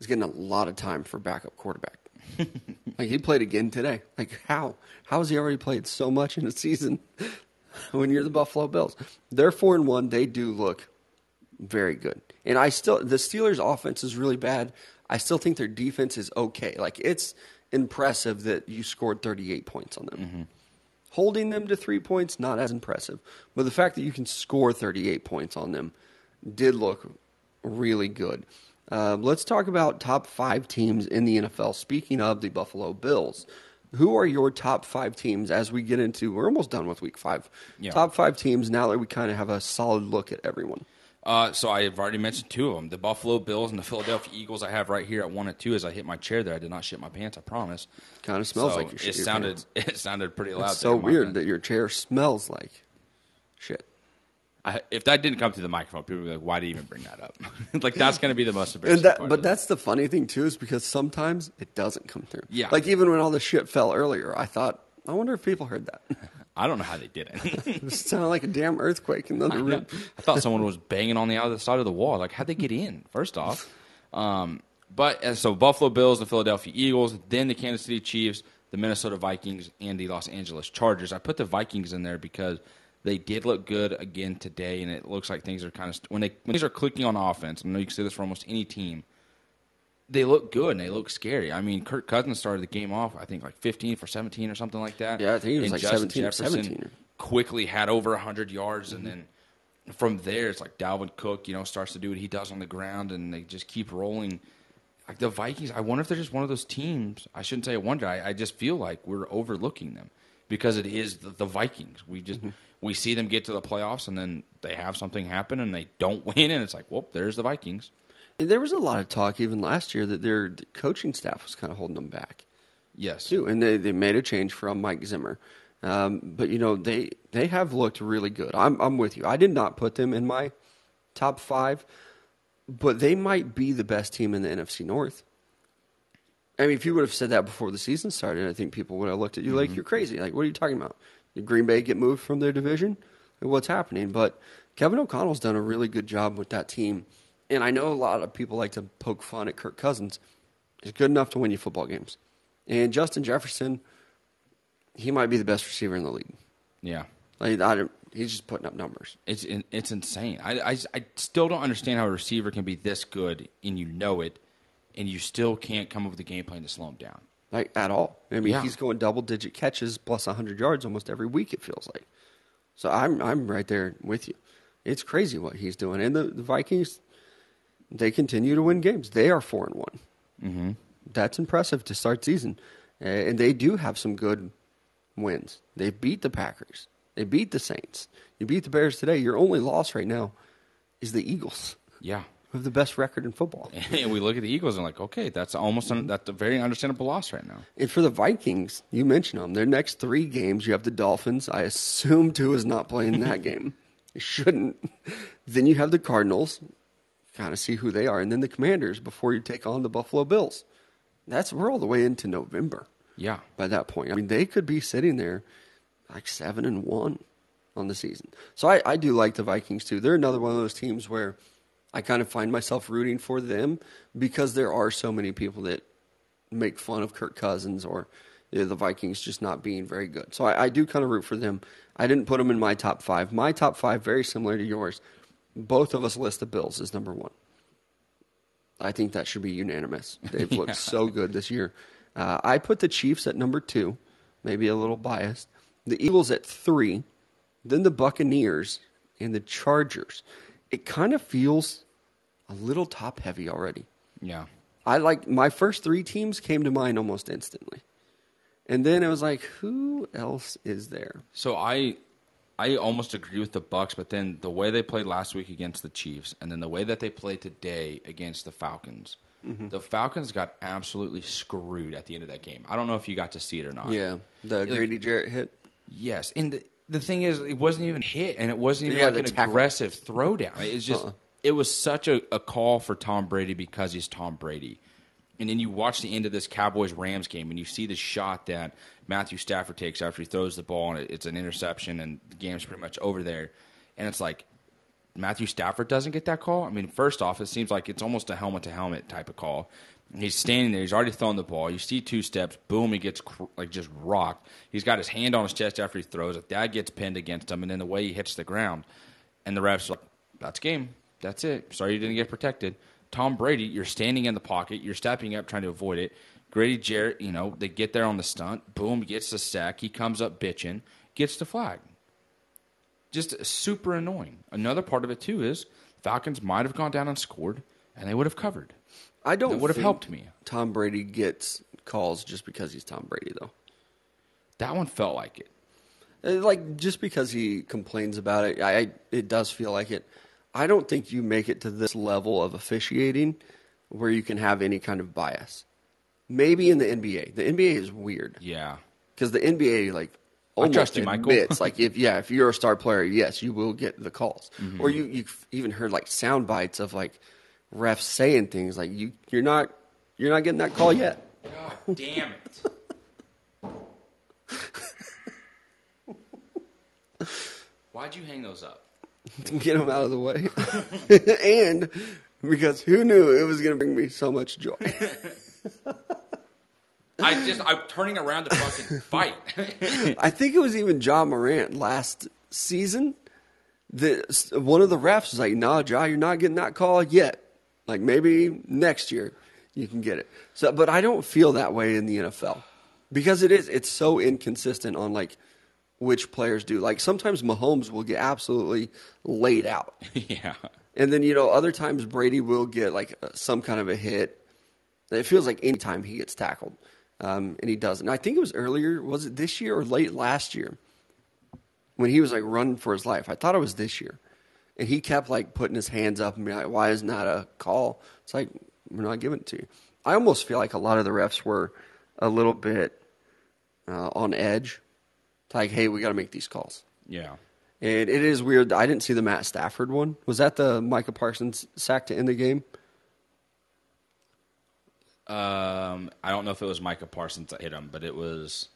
is getting a lot of time for backup quarterback. like he played again today. Like how? How has he already played so much in a season? when you're the Buffalo Bills, they're four and one. They do look very good, and I still the Steelers' offense is really bad. I still think their defense is okay. Like it's impressive that you scored 38 points on them. Holding them to three points, not as impressive. But the fact that you can score 38 points on them did look really good. Uh, let's talk about top five teams in the NFL. Speaking of the Buffalo Bills, who are your top five teams as we get into? We're almost done with week five. Yeah. Top five teams now that we kind of have a solid look at everyone. Uh, so I have already mentioned two of them: the Buffalo Bills and the Philadelphia Eagles. I have right here at one and two. As I hit my chair there, I did not shit my pants. I promise. Kind of smells So like you shit it your sounded. pants. It sounded pretty loud. It's so weird that your chair smells like shit. I, if that didn't come through the microphone, people would be like, "Why do you even bring that up?" like that's going to be the most embarrassing. that, part but that's the funny thing too, is because sometimes it doesn't come through. Yeah. Like even when all the shit fell earlier, I thought, I wonder if people heard that. I don't know how they did it. it sounded like a damn earthquake in the other room. I thought someone was banging on the other side of the wall. Like, how'd they get in? First off, um, but uh, so Buffalo Bills, the Philadelphia Eagles, then the Kansas City Chiefs, the Minnesota Vikings, and the Los Angeles Chargers. I put the Vikings in there because they did look good again today, and it looks like things are kind of when they when things are clicking on offense. I know you can say this for almost any team. They look good and they look scary. I mean, Kirk Cousins started the game off, I think, like 15 for 17 or something like that. Yeah, I think he was And like Justin 17 or Jefferson 17. quickly had over 100 yards, and mm-hmm. then from there, it's like Dalvin Cook, you know, starts to do what he does on the ground, and they just keep rolling. Like the Vikings, I wonder if they're just one of those teams. I shouldn't say I wonder. I, I just feel like we're overlooking them because it is the, the Vikings. We just mm-hmm. we see them get to the playoffs, and then they have something happen, and they don't win, and it's like, well, there's the Vikings. There was a lot of talk even last year that their coaching staff was kind of holding them back Yes, too, and they, they made a change from Mike Zimmer. Um, but you know they they have looked really good. I'm I'm with you. I did not put them in my top five, but they might be the best team in the NFC North. I mean, if you would have said that before the season started, I think people would have looked at you like you're crazy. Like, what are you talking about? Did Green Bay get moved from their division? What's happening? But Kevin O'Connell's done a really good job with that team. And I know a lot of people like to poke fun at Kirk Cousins. He's good enough to win you football games. And Justin Jefferson, he might be the best receiver in the league. yeah. Like, I don't, he's just putting up numbers. It's in- it's insane. I, I I still don't understand how a receiver can be this good and you know it, and you still can't come up with a game plan to slow him down. Like, at all. I mean, Yeah. he's going double digit catches plus 100 yards almost every week, it feels like. So I'm, I'm right there with you. It's crazy what he's doing. And the, the Vikings, they continue to win games. They are 4 and one Mm-hmm. That's impressive to start season. And they do have some good wins. They beat the Packers. They beat the Saints. You beat the Bears today. Your only loss right now is the Eagles, Yeah. who have the best record in football. And we look at the Eagles and like, okay, that's almost un- that's a very understandable loss right now. And for the Vikings, you mentioned them. Their next three games, you have the Dolphins. I assume Tua is not playing that game. It shouldn't. Then you have the Cardinals. Kind of see who they are, and then the Commanders before you take on the Buffalo Bills. That's we're all the way into November Yeah. by that point. I mean, they could be sitting there like seven and one on the season. So I, I do like the Vikings too. They're another one of those teams where I kind of find myself rooting for them because there are so many people that make fun of Kirk Cousins or you know, the Vikings just not being very good. So I, I do kind of root for them. I didn't put them in my top five. My top five, very similar to yours. Both of us list the Bills as number one. I think that should be unanimous. They've looked so good this year. Uh, I put the Chiefs at number two, maybe a little biased. The Eagles at three, then the Buccaneers and the Chargers. It kind of feels a little top heavy already. Yeah. I like my first three teams came to mind almost instantly. And then it was like, who else is there? So I I almost agree with the Bucks, but then the way they played last week against the Chiefs, and then the way that they played today against the Falcons, Mm-hmm. the Falcons got absolutely screwed at the end of that game. I don't know if you got to see it or not. Yeah, the Grady Jarrett hit. Yes, and the, the thing is, it wasn't even hit, and it wasn't even Yeah, like an tackle. aggressive throwdown. It's just, Uh-uh. it was such a, a call for Tom Brady because he's Tom Brady. And then you watch the end of this Cowboys Rams game, and you see the shot that Matthew Stafford takes after he throws the ball, and it's an interception, and the game's pretty much over there. And it's like Matthew Stafford doesn't get that call. I mean, first off, it seems like it's almost a helmet to helmet type of call. He's standing there. He's already thrown the ball. You see two steps. Boom! He gets cr- like just rocked. He's got his hand on his chest after he throws it. That gets pinned against him, and then the way he hits the ground, and the refs like, "That's game. That's it. Sorry you didn't get protected." Tom Brady, you're standing in the pocket. You're stepping up, trying to avoid it. Grady Jarrett, you know, they get there on the stunt. Boom! Gets the sack. He comes up bitching. Gets the flag just super annoying. Another part of it too is Falcons might have gone down and scored, and they would have covered. I don't. That would have helped me. Tom Brady gets calls just because he's Tom Brady, though. That one felt like it. Uh, Like just because he complains about it, I, I it does feel like it. I don't think you make it to this level of officiating where you can have any kind of bias. Maybe in the NBA. The NBA is weird Yeah, because the NBA like almost trust you, Michael. admits like if yeah if you're a star player yes you will get the calls Mm-hmm. or you you've even heard like sound bites of like refs saying things like you you're not you're not getting that call yet. God damn it! Why'd you hang those up? to get them out of the way. and because who knew it was going to bring me so much joy. I just I'm turning around to fucking fight. I think it was even Ja Morant last season. The, one of the refs was like, nah, Ja, you're not getting that call yet. Like maybe next year you can get it." So, but I don't feel that way in the NFL because it is it's so inconsistent on like which players do. Like sometimes Mahomes will get absolutely laid out. yeah, And then you know, other times Brady will get like uh, some kind of a hit. It feels like any time he gets tackled, um, and he doesn't. I think it was earlier. Was it this year or late last year when he was like running for his life? I thought it was this year, and he kept like putting his hands up and being like, "Why isn't that a call?" It's like we're not giving it to you. I almost feel like a lot of the refs were a little bit uh, on edge. It's like, hey, we got to make these calls. yeah. And it is weird. I didn't see the Matt Stafford one. Was that the Micah Parsons sack to end the game? Um, I don't know if it was Micah Parsons that hit him, but it was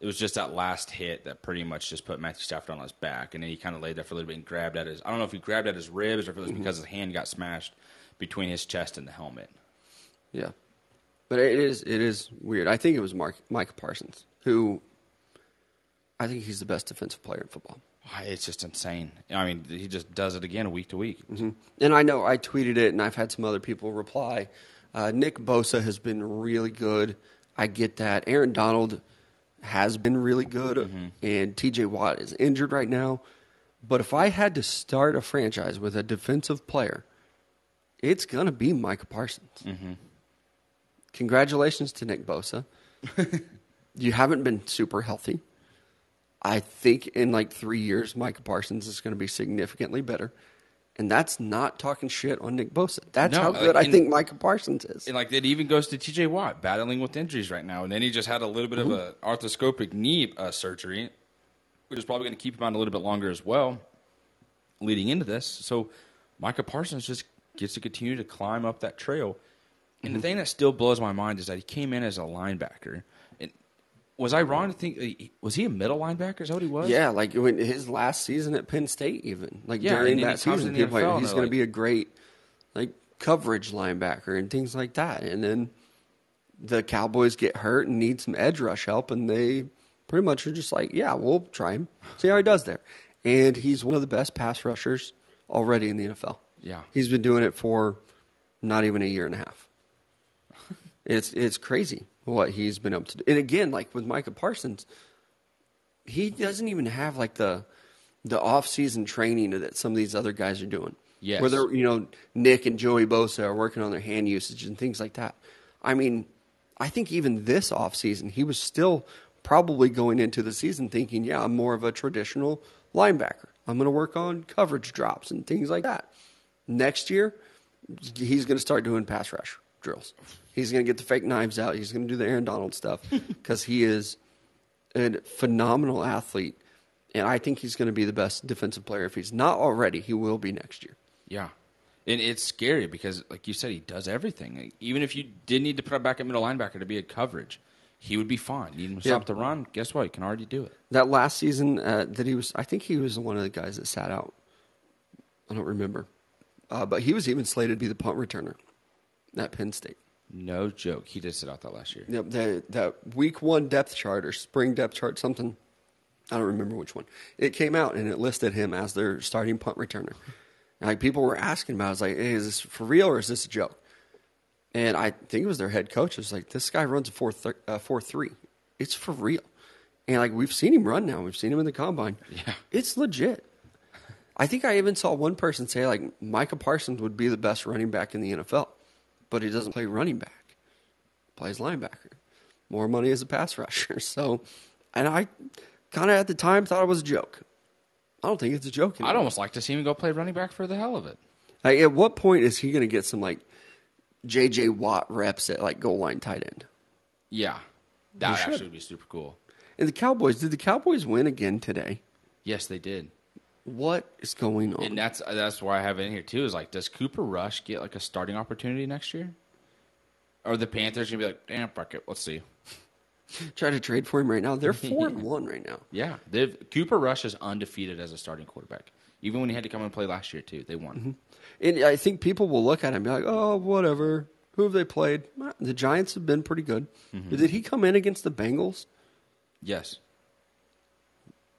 it was just that last hit that pretty much just put Matthew Stafford on his back, and then he kind of laid there for a little bit and grabbed at his. I don't know if he grabbed at his ribs or if it was because his hand got smashed between his chest and the helmet. Yeah, but it is it is weird. I think it was Mark Micah Parsons who. I think he's the best defensive player in football. It's just insane. I mean, he just does it again week to week. And I know I tweeted it, and I've had some other people reply. Uh, Nick Bosa has been really good. I get that. Aaron Donald has been really good, and T.J. Watt is injured right now. But if I had to start a franchise with a defensive player, it's gonna be Micah Parsons. Congratulations to Nick Bosa. you haven't been super healthy. I think in like three years, Micah Parsons is going to be significantly better. And that's not talking shit on Nick Bosa. That's No, how like, good I and- think Micah Parsons is. And like it even goes to T.J. Watt battling with injuries right now, and then he just had a little bit of a arthroscopic knee uh, surgery, which is probably going to keep him on a little bit longer as well, leading into this. So Micah Parsons just gets to continue to climb up that trail. And the thing that still blows my mind is that he came in as a linebacker. Was I wrong to think was he a middle linebacker? Is that what he was? yeah, like when his last season at Penn State, even like Yeah, during that season, in the people NFL like, he's going like- to be a great like coverage linebacker and things like that. And then the Cowboys get hurt and need some edge rush help, and they pretty much are just like, yeah, we'll try him, see how he does there. And he's one of the best pass rushers already in the NFL. Yeah. he's been doing it for not even a year and a half. it's it's crazy what he's been able to do. And again, like with Micah Parsons, he doesn't even have like the the off season training that some of these other guys are doing. Yes. Where they're you know, Nick and Joey Bosa are working on their hand usage and things like that. I mean, I think even this off season he was still probably going into the season thinking, yeah, I'm more of a traditional linebacker. I'm going to work on coverage drops and things like that. Next year, he's going to start doing pass rush drills. He's going to get the fake knives out. He's going to do the Aaron Donald stuff because he is a phenomenal athlete. And I think he's going to be the best defensive player. If he's not already, he will be next year. Yeah. And it's scary because, like you said, he does everything. Like, even if you did need to put back at middle linebacker to be a coverage, he would be fine. You need to stop Yeah. the run. Guess what? He can already do it. That last season uh, that he was, I think he was one of the guys that sat out. I don't remember. Uh, but he was even slated to be the punt returner at Penn State. No joke. He did sit out that last year. Yep, that that week one depth chart or spring depth chart, something. I don't remember which one. It came out and it listed him as their starting punt returner. And, like people were asking about, it. I was like, "Hey, is this for real or is this a joke?" And I think it was their head coach. It was like, "This guy runs a four thir- uh, four three. It's for real." And like we've seen him run now. We've seen him in the combine. Yeah. it's legit. I think I even saw one person say like Micah Parsons would be the best running back in the NFL, but he doesn't play running back plays linebacker. More money as a pass rusher. So, and I kind of at the time thought it was a joke. I don't think it's a joke. Anymore. I'd almost like to see him go play running back for the hell of it. Like, at what point is he going to get some like J.J. Watt reps at like goal line tight end? Yeah. That should. actually would be super cool. And the Cowboys, did the Cowboys win again today? Yes, they did. What is going on? And that's that's why I have it in here too. Is like, does Cooper Rush get like a starting opportunity next year? Or the Panthers gonna be like, damn, fuck it, let's see. Try to trade for him right now. They're four and one right now. Yeah, they've Cooper Rush is undefeated as a starting quarterback. Even when he had to come and play last year too, they won. Mm-hmm. And I think people will look at him and be like, oh, whatever. Who have they played? The Giants have been pretty good. Mm-hmm. Did he come in against the Bengals? Yes,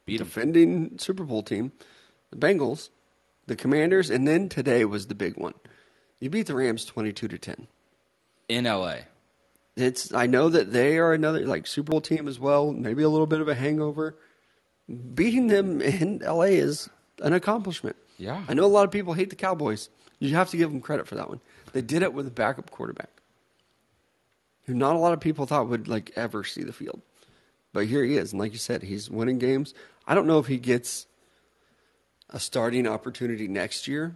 beat him. defending Super Bowl team, the Bengals, the Commanders, and then today was the big one. You beat the Rams twenty-two to ten. in L.A. It's I know that they are another like Super Bowl team as well. Maybe a little bit of a hangover. Beating them in LA is an accomplishment. Yeah. I know a lot of people hate the Cowboys. You have to give them credit for that one. They did it with a backup quarterback, who not a lot of people thought would like ever see the field. But here he is, and like you said, he's winning games. I don't know if he gets a starting opportunity next year,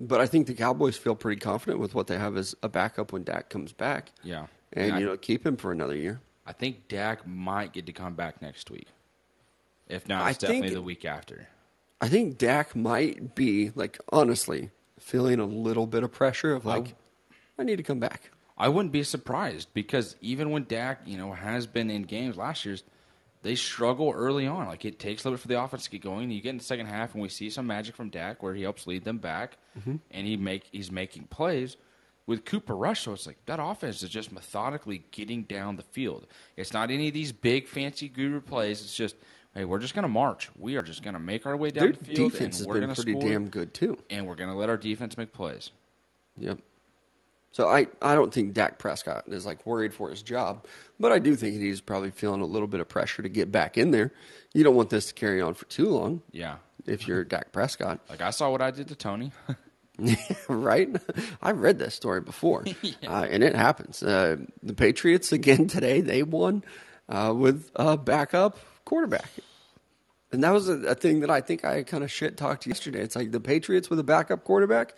but I think the Cowboys feel pretty confident with what they have as a backup when Dak comes back. Yeah, And, I, you know, keep him for another year. I think Dak might get to come back next week. If not, I it's definitely think- the week after. I think Dak might be like honestly feeling a little bit of pressure of like, I need to come back. I wouldn't be surprised because even when Dak, you know, has been in games last year's, they struggle early on. Like it takes a little bit for the offense to get going. You get in the second half, and we see some magic from Dak where he helps lead them back, mm-hmm. and he make he's making plays. With Cooper Rush, so it's like that offense is just methodically getting down the field. It's not any of these big fancy guru plays. It's just, hey, we're just going to march. We are just going to make our way down Their the field, defense has we're been pretty score, damn good too. and we're going to let our defense make plays. Yep. So I, I don't think Dak Prescott is like worried for his job, but I do think he's probably feeling a little bit of pressure to get back in there. You don't want this to carry on for too long Yeah, if you're Dak Prescott, like I saw what I did to Tony. right? I've read this story before, uh, and it happens. Uh, the Patriots again today they won uh, with a backup quarterback, and that was a, a thing that I think I kind of shit talked yesterday. It's like the Patriots with a backup quarterback.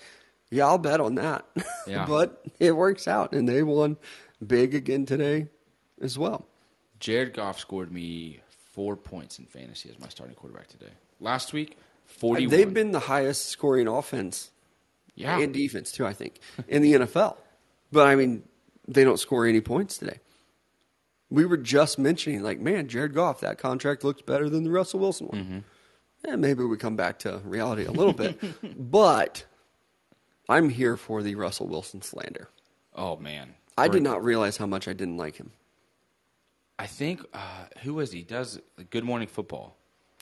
Yeah, I'll bet on that. Yeah. but it works out, and they won big again today as well. Jared Goff scored me four points in fantasy as my starting quarterback today. Last week, forty-one. Uh, they've been the highest scoring offense yeah, and defense too, I think, in the NFL. But I mean, they don't score any points today. We were just mentioning, like, man, Jared Goff, that contract looks better than the Russell Wilson one. Mm-hmm. And maybe we come back to reality a little bit, but I'm here for the Russell Wilson slander. Oh man, I did not realize how much I didn't like him. I think uh, who is he? Does Good Morning Football?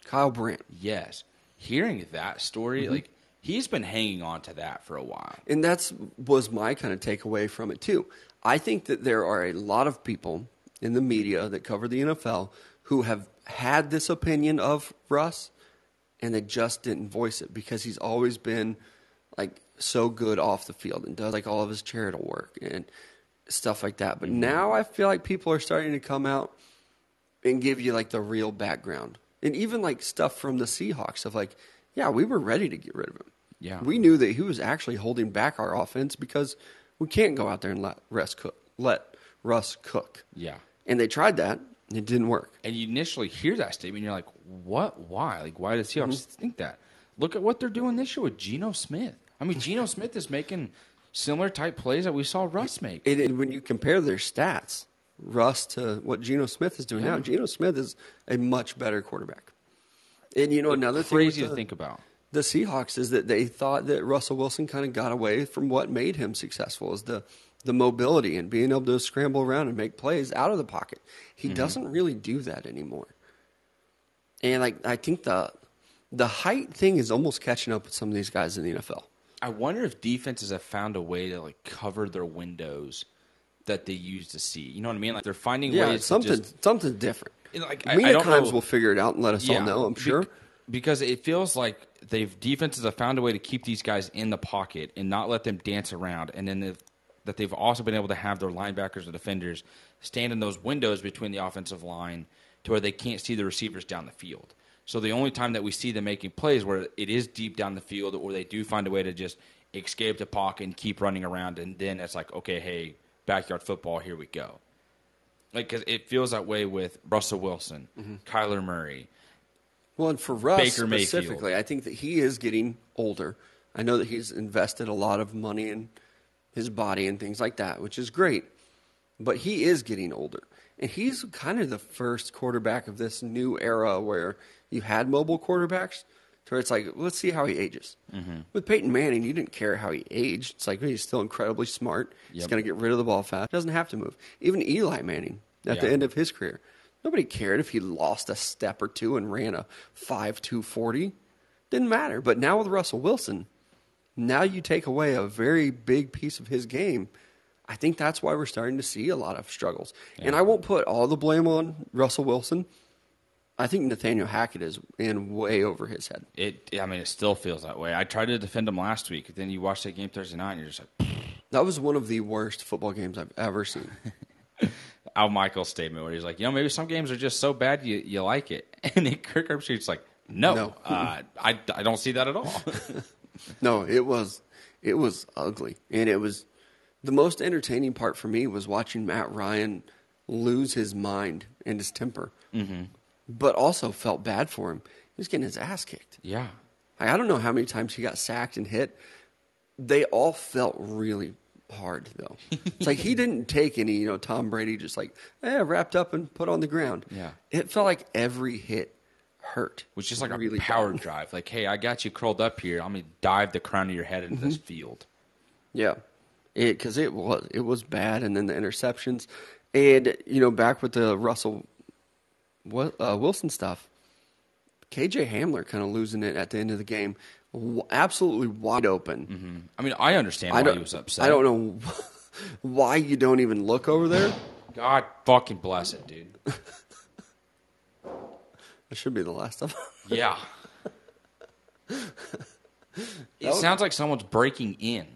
Kyle Brandt. Yes. Hearing that story, Mm-hmm. like he's been hanging on to that for a while. And that's was my kind of takeaway from it too. I think that there are a lot of people in the media that cover the NFL who have had this opinion of Russ and they just didn't voice it because he's always been like so good off the field and does like all of his charitable work and stuff like that. But now I feel like people are starting to come out and give you like the real background And even like stuff from the Seahawks of like, yeah, we were ready to get rid of him. Yeah. We knew that he was actually holding back our offense because we can't go out there and let Russ cook. Let Russ cook. Yeah. And they tried that. And it didn't work. And you initially hear that statement, you're like, what? Why? Like, why does Seahawks Mm-hmm. think that? Look at what they're doing this year with Geno Smith. I mean, Geno Smith is making similar type plays that we saw Russ make. And, and when you compare their stats, Russ to what Geno Smith is doing now, Geno Smith is a much better quarterback. And you know another Crazy thing to the, think about. the Seahawks is that they thought that Russell Wilson kind of got away from what made him successful is the the mobility and being able to scramble around and make plays out of the pocket. He mm-hmm. doesn't really do that anymore. And like I think the the height thing is almost catching up with some of these guys in the NFL. I wonder if defenses have found a way to like cover their windows that they used to see. You know what I mean? Like they're finding Yeah, ways something to just something different. like I, Mina I don't Kimes know. will figure it out and let us all know. I'm sure. because it feels like they've defenses have found a way to keep these guys in the pocket and not let them dance around, and then they've, that they've also been able to have their linebackers or defenders stand in those windows between the offensive line to where they can't see the receivers down the field. So the only time that we see them making plays where it is deep down the field, or they do find a way to just escape the pocket and keep running around, and then it's like, okay, hey, backyard football, here we go. Like, cause it feels that way with Russell Wilson, mm-hmm. Kyler Murray, Well, and for Russ Baker Mayfield. specifically, I think that he is getting older. I know that he's invested a lot of money in his body and things like that, which is great. But he is getting older. And he's kind of the first quarterback of this new era where you had mobile quarterbacks to where it's like, let's see how he ages. Mm-hmm. With Peyton Manning, you didn't care how he aged. It's like he's still incredibly smart. He's going to get rid of the ball fast. Doesn't have to move. Even Eli Manning at the end of his career, nobody cared if he lost a step or two and ran a five two forty. Didn't matter. But now with Russell Wilson, now you take away a very big piece of his game. I think that's why we're starting to see a lot of struggles. And I won't put all the blame on Russell Wilson. I think Nathaniel Hackett is in way over his head. It, I mean, it still feels that way. I tried to defend him last week. Then you watch that game Thursday night, and you're just like, That was one of the worst football games I've ever seen. Al Michaels' statement where he's like, you know, maybe some games are just so bad you, you like it. And then Kirk Herbstreit's like, no, No. Uh, I, I don't see that at all. No, it was it was ugly, and it was the most entertaining part for me was watching Matt Ryan lose his mind and his temper, mm-hmm. but also felt bad for him. He was getting his ass kicked. yeah. I I don't know how many times he got sacked and hit. They all felt really hard though. it's like he didn't take any, you know, Tom Brady just like eh, wrapped up and put on the ground. Yeah. it felt like every hit hurt. Which is like really a power bad. drive. Like, hey, I got you curled up here. I'm going to dive the crown of your head into this field. Yeah, it because it was it was bad, and then the interceptions, and you know back with the Russell uh, Wilson stuff, KJ Hamler kind of losing it at the end of the game, w- absolutely wide open. I mean, I understand I why he was upset. I don't know why you don't even look over there. God fucking bless it, dude. That should be the last of them. Yeah. it sounds like someone's breaking in.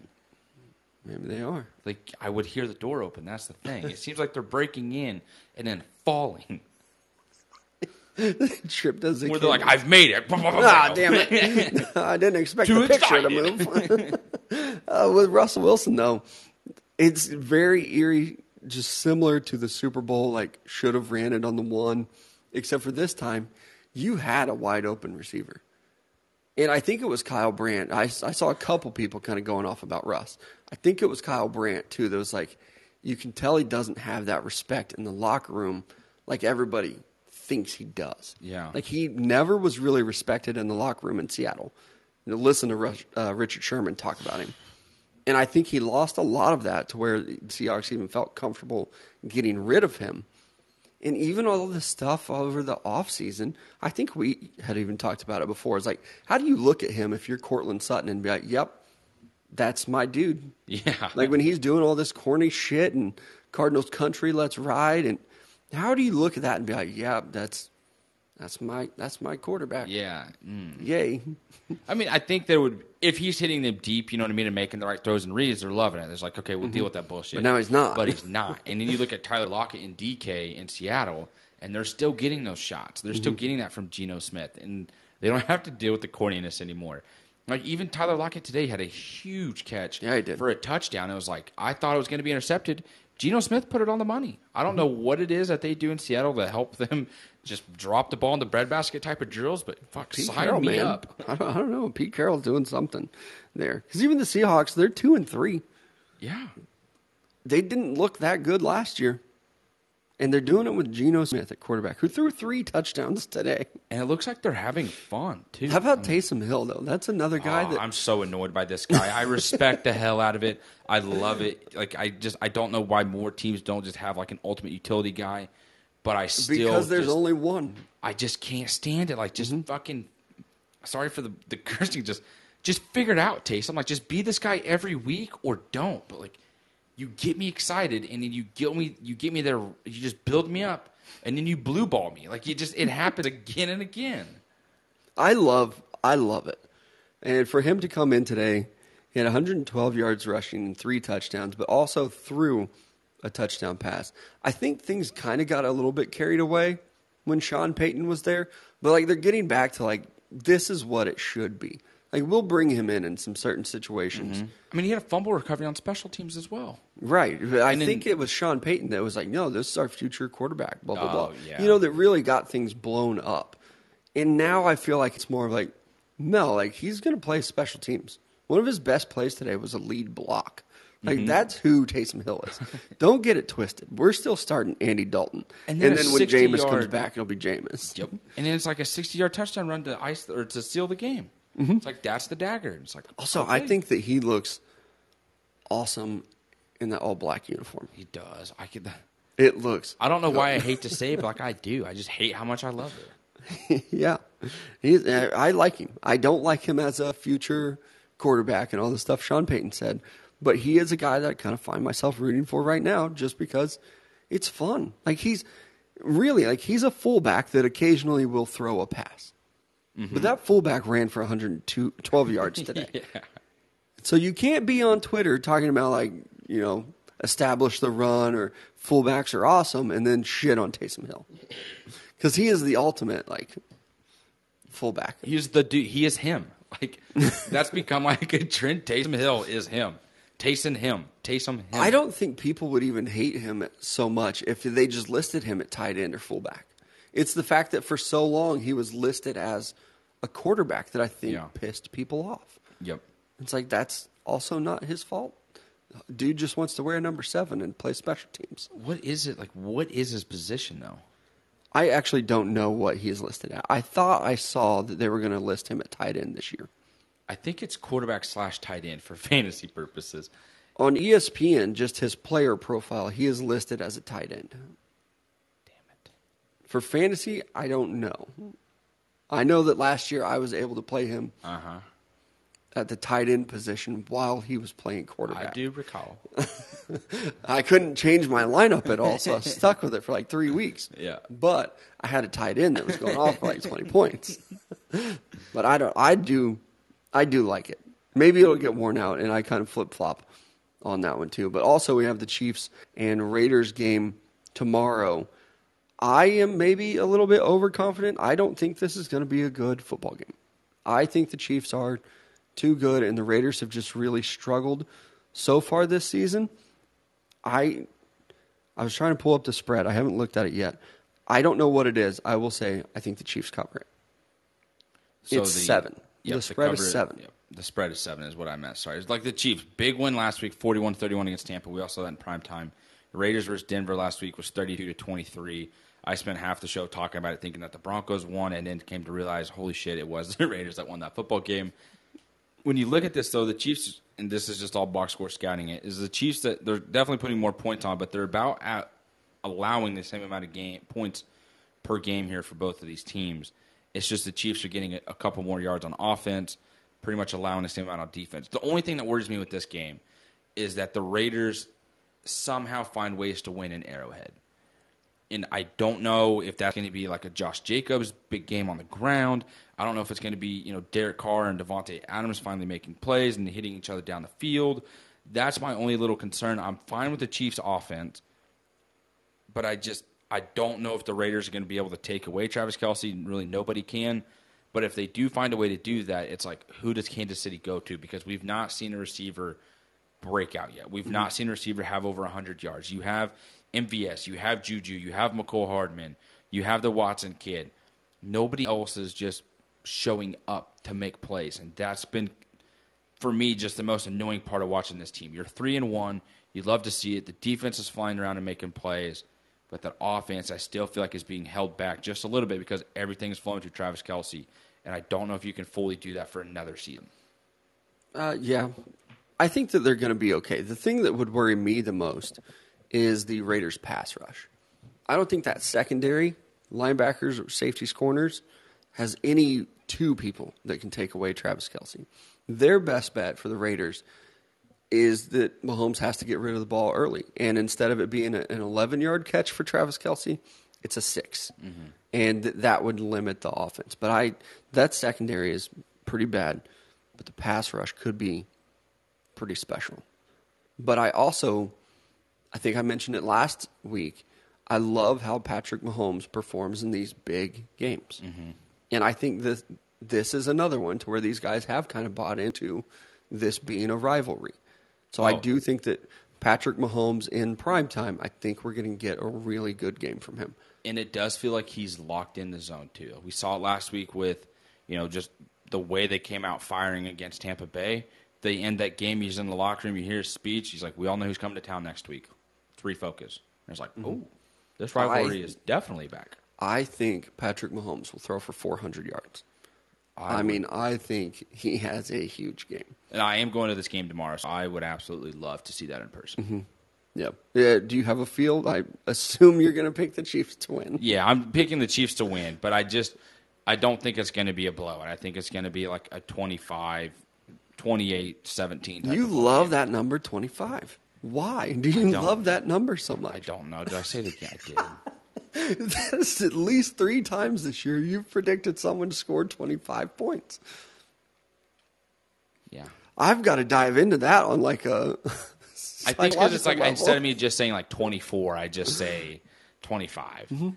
Maybe they are. Like I would hear the door open. That's the thing. It seems like they're breaking in and then falling. As a Where they're like, "I've made it." Ah, damn it! I didn't expect Too the picture to move. uh, with Russell Wilson, though, it's very eerie, just similar to the Super Bowl. Like, should have ran it on the one, except for this time, you had a wide open receiver, and I think it was Kyle Brandt. I, I saw a couple people kind of going off about Russ. I think it was Kyle Brandt too. That was like, you can tell he doesn't have that respect in the locker room, like everybody thinks he does. Yeah. like he never was really respected in the locker room in Seattle. You know, listen to Rush, uh, Richard Sherman talk about him. And I think he lost a lot of that to where the Seahawks even felt comfortable getting rid of him. And even all of the stuff over the offseason, I think we had even talked about it before. It's like, how do you look at him if you're Courtland Sutton and be like, yep, that's my dude? Yeah. Like when he's doing all this corny shit and Cardinals country, let's ride. And how do you look at that and be like, yeah, that's that's my that's my quarterback. yeah. Mm. Yay. I mean, I think there would if he's hitting them deep, you know what I mean, and making the right throws and reads, they're loving it. It's like, okay, we'll deal with that bullshit. Mm-hmm. But now he's not. But he's not. And then you look at Tyler Lockett and DK in Seattle, and they're still getting those shots. They're still getting that from Geno Smith, and they don't have to deal with the corniness anymore. Like even Tyler Lockett today had a huge catch Yeah, he did. for a touchdown. It was like I thought it was going to be intercepted. Geno Smith put it on the money. I don't know what it is that they do in Seattle to help them just drop the ball in the breadbasket type of drills, but fuck, Pete sign Carroll, me man. up. I don't, I don't know. Pete Carroll's doing something there because even the Seahawks, they're two and three. Yeah, They didn't look that good last year, and they're doing it with Geno Smith at quarterback, who threw three touchdowns today. and it looks like they're having fun too. How about Taysom Hill though? That's another guy Oh, that I'm so annoyed by this guy. I respect the hell out of it. I love it. Like I just I don't know why more teams don't just have like an ultimate utility guy. But I still because there's just- only one. I just can't stand it. Like just Mm-hmm. fucking sorry for the the cursing. Just just figure it out, Taste. I'm like just be this guy every week or don't. But like you get me excited and then you get me you get me there. You just build me up and then you blue ball me. Like you just it happens again and again. I love, I love it. And for him to come in today, he had 112 yards rushing and three touchdowns, but also threw a touchdown pass. I think things kind of got a little bit carried away when Sean Payton was there, but like they're getting back to like this is what it should be. Like we'll bring him in in some certain situations. Mm-hmm. I mean, he had a fumble recovery on special teams as well. Right. I And think it was Sean Payton that was like, no, this is our future quarterback, blah, blah, Oh, blah. yeah. You know, that really got things blown up. And now I feel like it's more of like, no, like he's going to play special teams. One of his best plays today was a lead block. Like Mm-hmm. that's who Taysom Hill is. Don't get it twisted. We're still starting Andy Dalton, And and, then a then when 60 Jameis comes back, it'll be Jameis. Yep. And then it's like a 60 yard touchdown run to ice or to seal the game. It's like that's the dagger. It's like Mm-hmm. Also, I think that he looks awesome in that all black uniform. he does. I could. It looks I don't know why I hate to say it, but like I do. I just hate how much I love it. yeah, he's. I like him. I don't like him as a future quarterback and all the stuff Sean Payton said, but he is a guy that I kind of find myself rooting for right now, just because it's fun. Like he's really like he's a fullback that occasionally will throw a pass, but mm-hmm. that fullback ran for 112 yards today. So you can't be on Twitter talking about like you know establish the run or fullbacks are awesome and then shit on Taysom Hill because he is the ultimate like fullback. He's the dude. He is him. Like that's become like a trend. Taysom Hill is him. Taysom him. Taysom him. I don't think people would even hate him so much if they just listed him at tight end or fullback. It's the fact that for so long he was listed as a quarterback that I think Yeah. pissed people off. Yep. It's like that's also not his fault. Dude just wants to wear number seven and play special teams. What is it like? What is his position though? I actually don't know what he is listed at. I thought I saw that they were going to list him at tight end this year. I think it's quarterback slash tight end for fantasy purposes. On ESPN, just his player profile, he is listed as a tight end. Damn it. For fantasy, I don't know. I know that last year I was able to play him Uh huh. at the tight end position while he was playing quarterback. I do recall. I couldn't change my lineup at all, so I stuck with it for like three weeks. Yeah. But I had a tight end that was going off for like twenty points. But I don't. I do. I do like it. Maybe it'll get worn out, and I kind of flip flop on that one too. But also, we have the Chiefs and Raiders game tomorrow. I am maybe a little bit overconfident. I don't think this is going to be a good football game. I think the Chiefs are too good, and the Raiders have just really struggled so far this season. I I was trying to pull up the spread. I haven't looked at it yet. I don't know what it is. I will say I think the Chiefs cover it. It's seven. The spread is cover- seven. yep, the spread is seven is what I meant. Sorry. It's like the Chiefs. Big win last week, 41-31 against Tampa. We also saw that in prime time. The Raiders versus Denver last week was 32 to 23. I spent half the show talking about it, thinking that the Broncos won, and then came to realize, holy shit, it was the Raiders that won that football game. When you look at this, though, the Chiefs, and this is just all box score scouting it, is the Chiefs that they're definitely putting more points on, but they're about at allowing the same amount of game points per game here for both of these teams. It's just the Chiefs are getting a, a couple more yards on offense, pretty much allowing the same amount on defense. The only thing that worries me with this game is that the Raiders somehow find ways to win in Arrowhead. And I don't know if that's going to be like a Josh Jacobs big game on the ground. I don't know if it's going to be, you know, Derek Carr and Davante Adams finally making plays and hitting each other down the field. That's my only little concern. I'm fine with the Chiefs offense, but I just I don't know if the Raiders are going to be able to take away Travis Kelce. Really, nobody can. But if they do find a way to do that, it's like who does Kansas City go to? Because we've not seen a receiver break out yet. We've not mm-hmm. seen a receiver have over 100 yards. You have MVS, you have Juju, you have Mecole Hardman, you have the Watson kid. Nobody else is just showing up to make plays, and that's been for me just the most annoying part of watching this team. You're three and one. You love to see it. The defense is flying around and making plays, but that offense I still feel like is being held back just a little bit because everything is flowing through Travis Kelce, and I don't know if you can fully do that for another season. Uh, yeah, I think that they're going to be okay. The thing that would worry me the most is the Raiders' pass rush. I don't think that secondary, linebackers, or safeties, corners, has any two people that can take away Travis Kelce. Their best bet for the Raiders is that Mahomes has to get rid of the ball early. And instead of it being an 11 yard catch for Travis Kelce, it's a 6 mm-hmm. And th- that would limit the offense. But I that secondary is pretty bad, but the pass rush could be pretty special. But I also, I think I mentioned it last week. I love how Patrick Mahomes performs in these big games, mm-hmm. and I think this this is another one to where these guys have kind of bought into this being a rivalry. So I Oh. do think that Patrick Mahomes in prime time, I think we're going to get a really good game from him. and it does feel like he's locked in the zone too. We saw it last week with, you know, just the way they came out firing against Tampa Bay. They end that game. He's in the locker room. You hear his speech. He's like, "We all know who's coming to town next week. Let's refocus." And it's like, "Oh, this rivalry I- is definitely back." I think Patrick Mahomes will throw for 400 yards. I, would- mean, I think he has a huge game. and I am going to this game tomorrow, so I would absolutely love to see that in person. Mm-hmm. Yep. Yeah. Do you have a field? I assume you're going to pick the Chiefs to win. Yeah, I'm picking the Chiefs to win, but I just I don't think it's going to be a blowout. I think it's going to be like a 25 28 17 You love game. that number 25. Why do you love that number so much? I don't know. Did I say that? Yeah, I did. That's at least three times this year you've predicted someone scored 25 points. Yeah. I've got to dive into that on like a. I think because it's like psychological instead of me just saying like 24, I just say 25. Mm-hmm.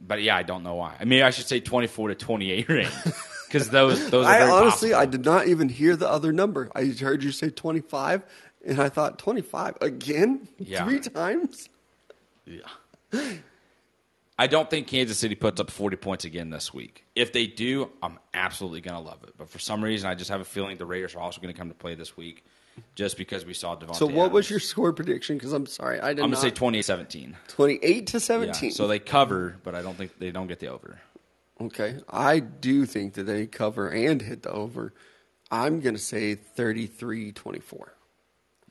But yeah, I don't know why. I mean, I should say 24 to 28 range because those those are I honestly, I did not even hear the other number. I heard you say 25, and I thought 25 again? Yeah. Three times? Yeah. I don't think Kansas City puts up 40 points again this week. If they do, I'm absolutely going to love it. But for some reason, I just have a feeling the Raiders are also going to come to play this week just because we saw Davante So, what was your score prediction? Because I'm sorry, I did I'm going to say 28 17. 28 to Yeah. 17. So they cover, but I don't think they don't get the over. Okay. I do think that they cover and hit the over. I'm going to say 33 24.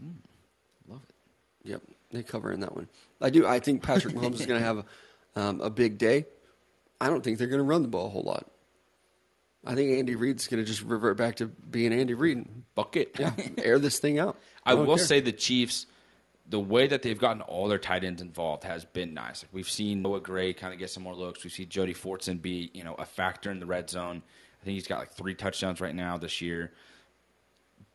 Mm, love it. Yep. They cover in that one. I do. I think Patrick Mahomes is going to have a, um, a big day. I don't think they're going to run the ball a whole lot. I think Andy Reid's going to just revert back to being Andy Reid. And Bucket. Yeah. air this thing out. I don't will care. say the Chiefs, the way that they've gotten all their tight ends involved has been nice. Like we've seen Noah Gray kind of get some more looks. We see Jody Fortson be, you know, a factor in the red zone. I think he's got like three touchdowns right now this year.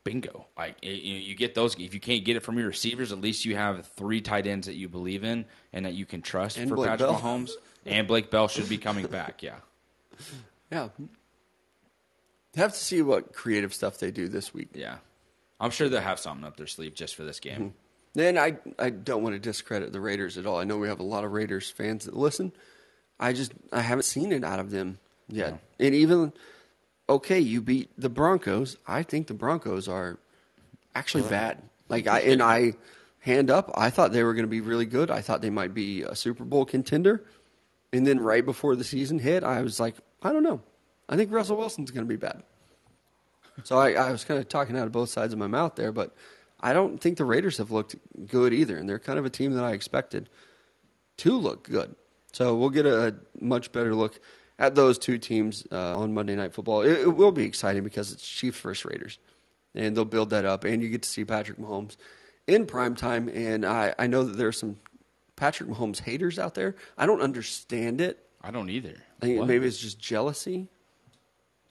Bingo! Like you, you get those. If you can't get it from your receivers, at least you have three tight ends that you believe in and that you can trust And for Blake Patrick Bell. Mahomes. And Blake Bell should be coming back. Yeah. Yeah. Have to see what creative stuff they do this week. Yeah. I'm sure they'll have something up their sleeve just for this game. Mm-hmm. Then I I don't want to discredit the Raiders at all. I know we have a lot of Raiders fans that listen. I just I haven't seen it out of them yet. And even okay, you beat the Broncos. I think the Broncos are actually bad. Like I and I hand up, I thought they were going to be really good. I thought they might be a Super Bowl contender. And then right before the season hit, I was like, I don't know. I think Russell Wilson's going to be bad. So I, I was kind of talking out of both sides of my mouth there, but I don't think the Raiders have looked good either, and they're kind of a team that I expected to look good. So we'll get a, much better look at those two teams uh, on Monday Night Football. It, it will be exciting because it's Chiefs versus Raiders, and they'll build that up, and you get to see Patrick Mahomes in prime time. And I, I know that there are some Patrick Mahomes haters out there. I don't understand it. I don't either. I think What? maybe it's just jealousy.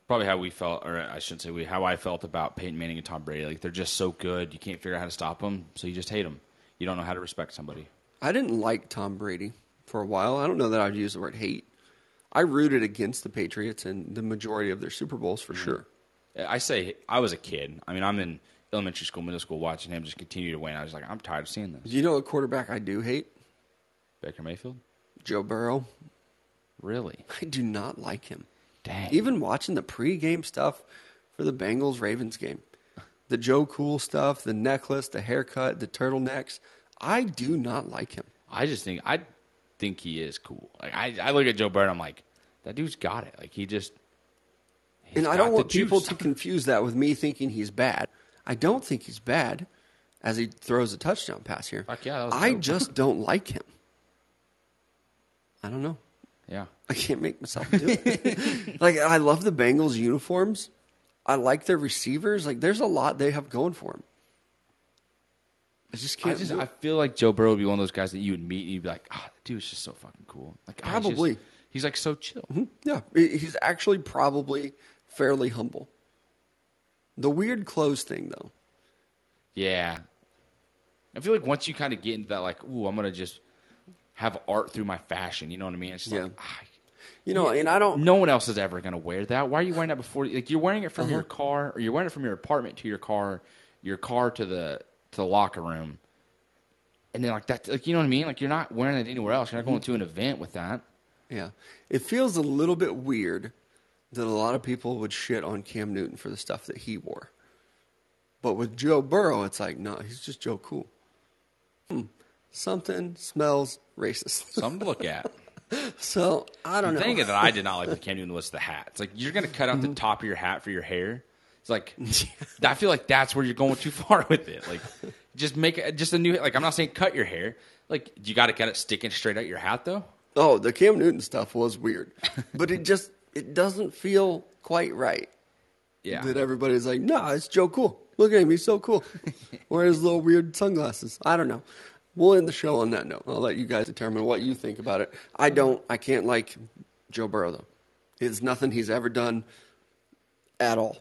probably how we felt, or I shouldn't say we, how I felt about Peyton Manning and Tom Brady. Like they're just so good, you can't figure out how to stop them, so you just hate them. You don't know how to respect somebody. I didn't like Tom Brady for a while. I don't know that I'd use the word hate. I rooted against the Patriots in the majority of their Super Bowls for sure. I say I was a kid. I mean, I'm in elementary school, middle school, watching him just continue to win. I was like, I'm tired of seeing this. Do you know a quarterback I do hate? Baker Mayfield, Joe Burrow. really? I do not like him. Dang. Even watching the pregame stuff for the Bengals Ravens game, the Joe Cool stuff, the necklace, the haircut, the turtlenecks, I do not like him. I just think I think he is cool. Like I, I look at Joe Burrow, I'm like, that dude's got it. Like he just. and I don't want people juice. to confuse that with me thinking he's bad. I don't think he's bad as he throws a touchdown pass here. Fuck yeah, that was I dope. just don't like him. I don't know. Yeah. I can't make myself do it. like I love the Bengals uniforms. I like their receivers. Like there's a lot they have going for them. I just can't. just I feel like Joe Burrow would be one of those guys that you would meet and you'd be like, ah, that dude's just so fucking cool. Like ah, he's just- Probably. he's like so chill. yeah, he's actually probably fairly humble. The weird clothes thing, though. Yeah. I feel like once you kind of get into that, like, ooh, I'm gonna just have art through my fashion. You know what I mean? It's just Yeah. like, ah, You know, and I don't. no one else is ever gonna wear that. Why are you wearing that before? Like, you're wearing it from Uh-huh. your car, or you're wearing it from your apartment to your car, your car to the to the locker room, and then like that, like you know what I mean? Like, you're not wearing it anywhere else. You're not going Mm-hmm. to an event with that. Yeah, it feels a little bit weird that a lot of people would shit on Cam Newton for the stuff that he wore. But with Joe Burrow, it's like, no, he's just Joe Cool. Hmm. Something smells racist. Something to look at. So I don't know. The know. thing that I did not like with Cam Newton was the hat. It's like you're gonna cut out Mm-hmm. the top of your hat for your hair. It's like I feel like that's where you're going too far with it. Like just make it just a new like I'm not saying cut your hair. Like you got to cut it sticking straight out your hat though. Oh, the Cam Newton stuff was weird, but it just it doesn't feel quite right. Yeah. That everybody's like, no, it's Joe Cool. Look at him, he's so cool. Wearing his little weird sunglasses. I don't know. We'll end the show on that note. I'll let you guys determine what you think about it. I don't. I can't like Joe Burrow though. It's nothing he's ever done at all.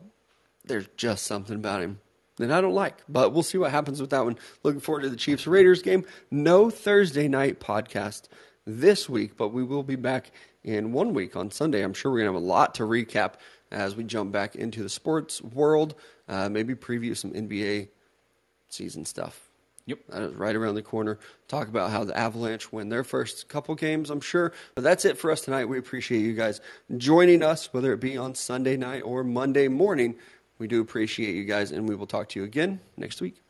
There's just something about him that I don't like. But we'll see what happens with that one. Looking forward to the Chiefs Raiders game. No Thursday night podcast this week, but we will be back in one week on Sunday. I'm sure we're going to have a lot to recap as we jump back into the sports world. Uh, maybe preview some NBA season stuff. Yep. That is right around the corner. Talk about how the Avalanche win their first couple games, I'm sure. But that's it for us tonight. We appreciate you guys joining us, whether it be on Sunday night or Monday morning. We do appreciate you guys, and we will talk to you again next week.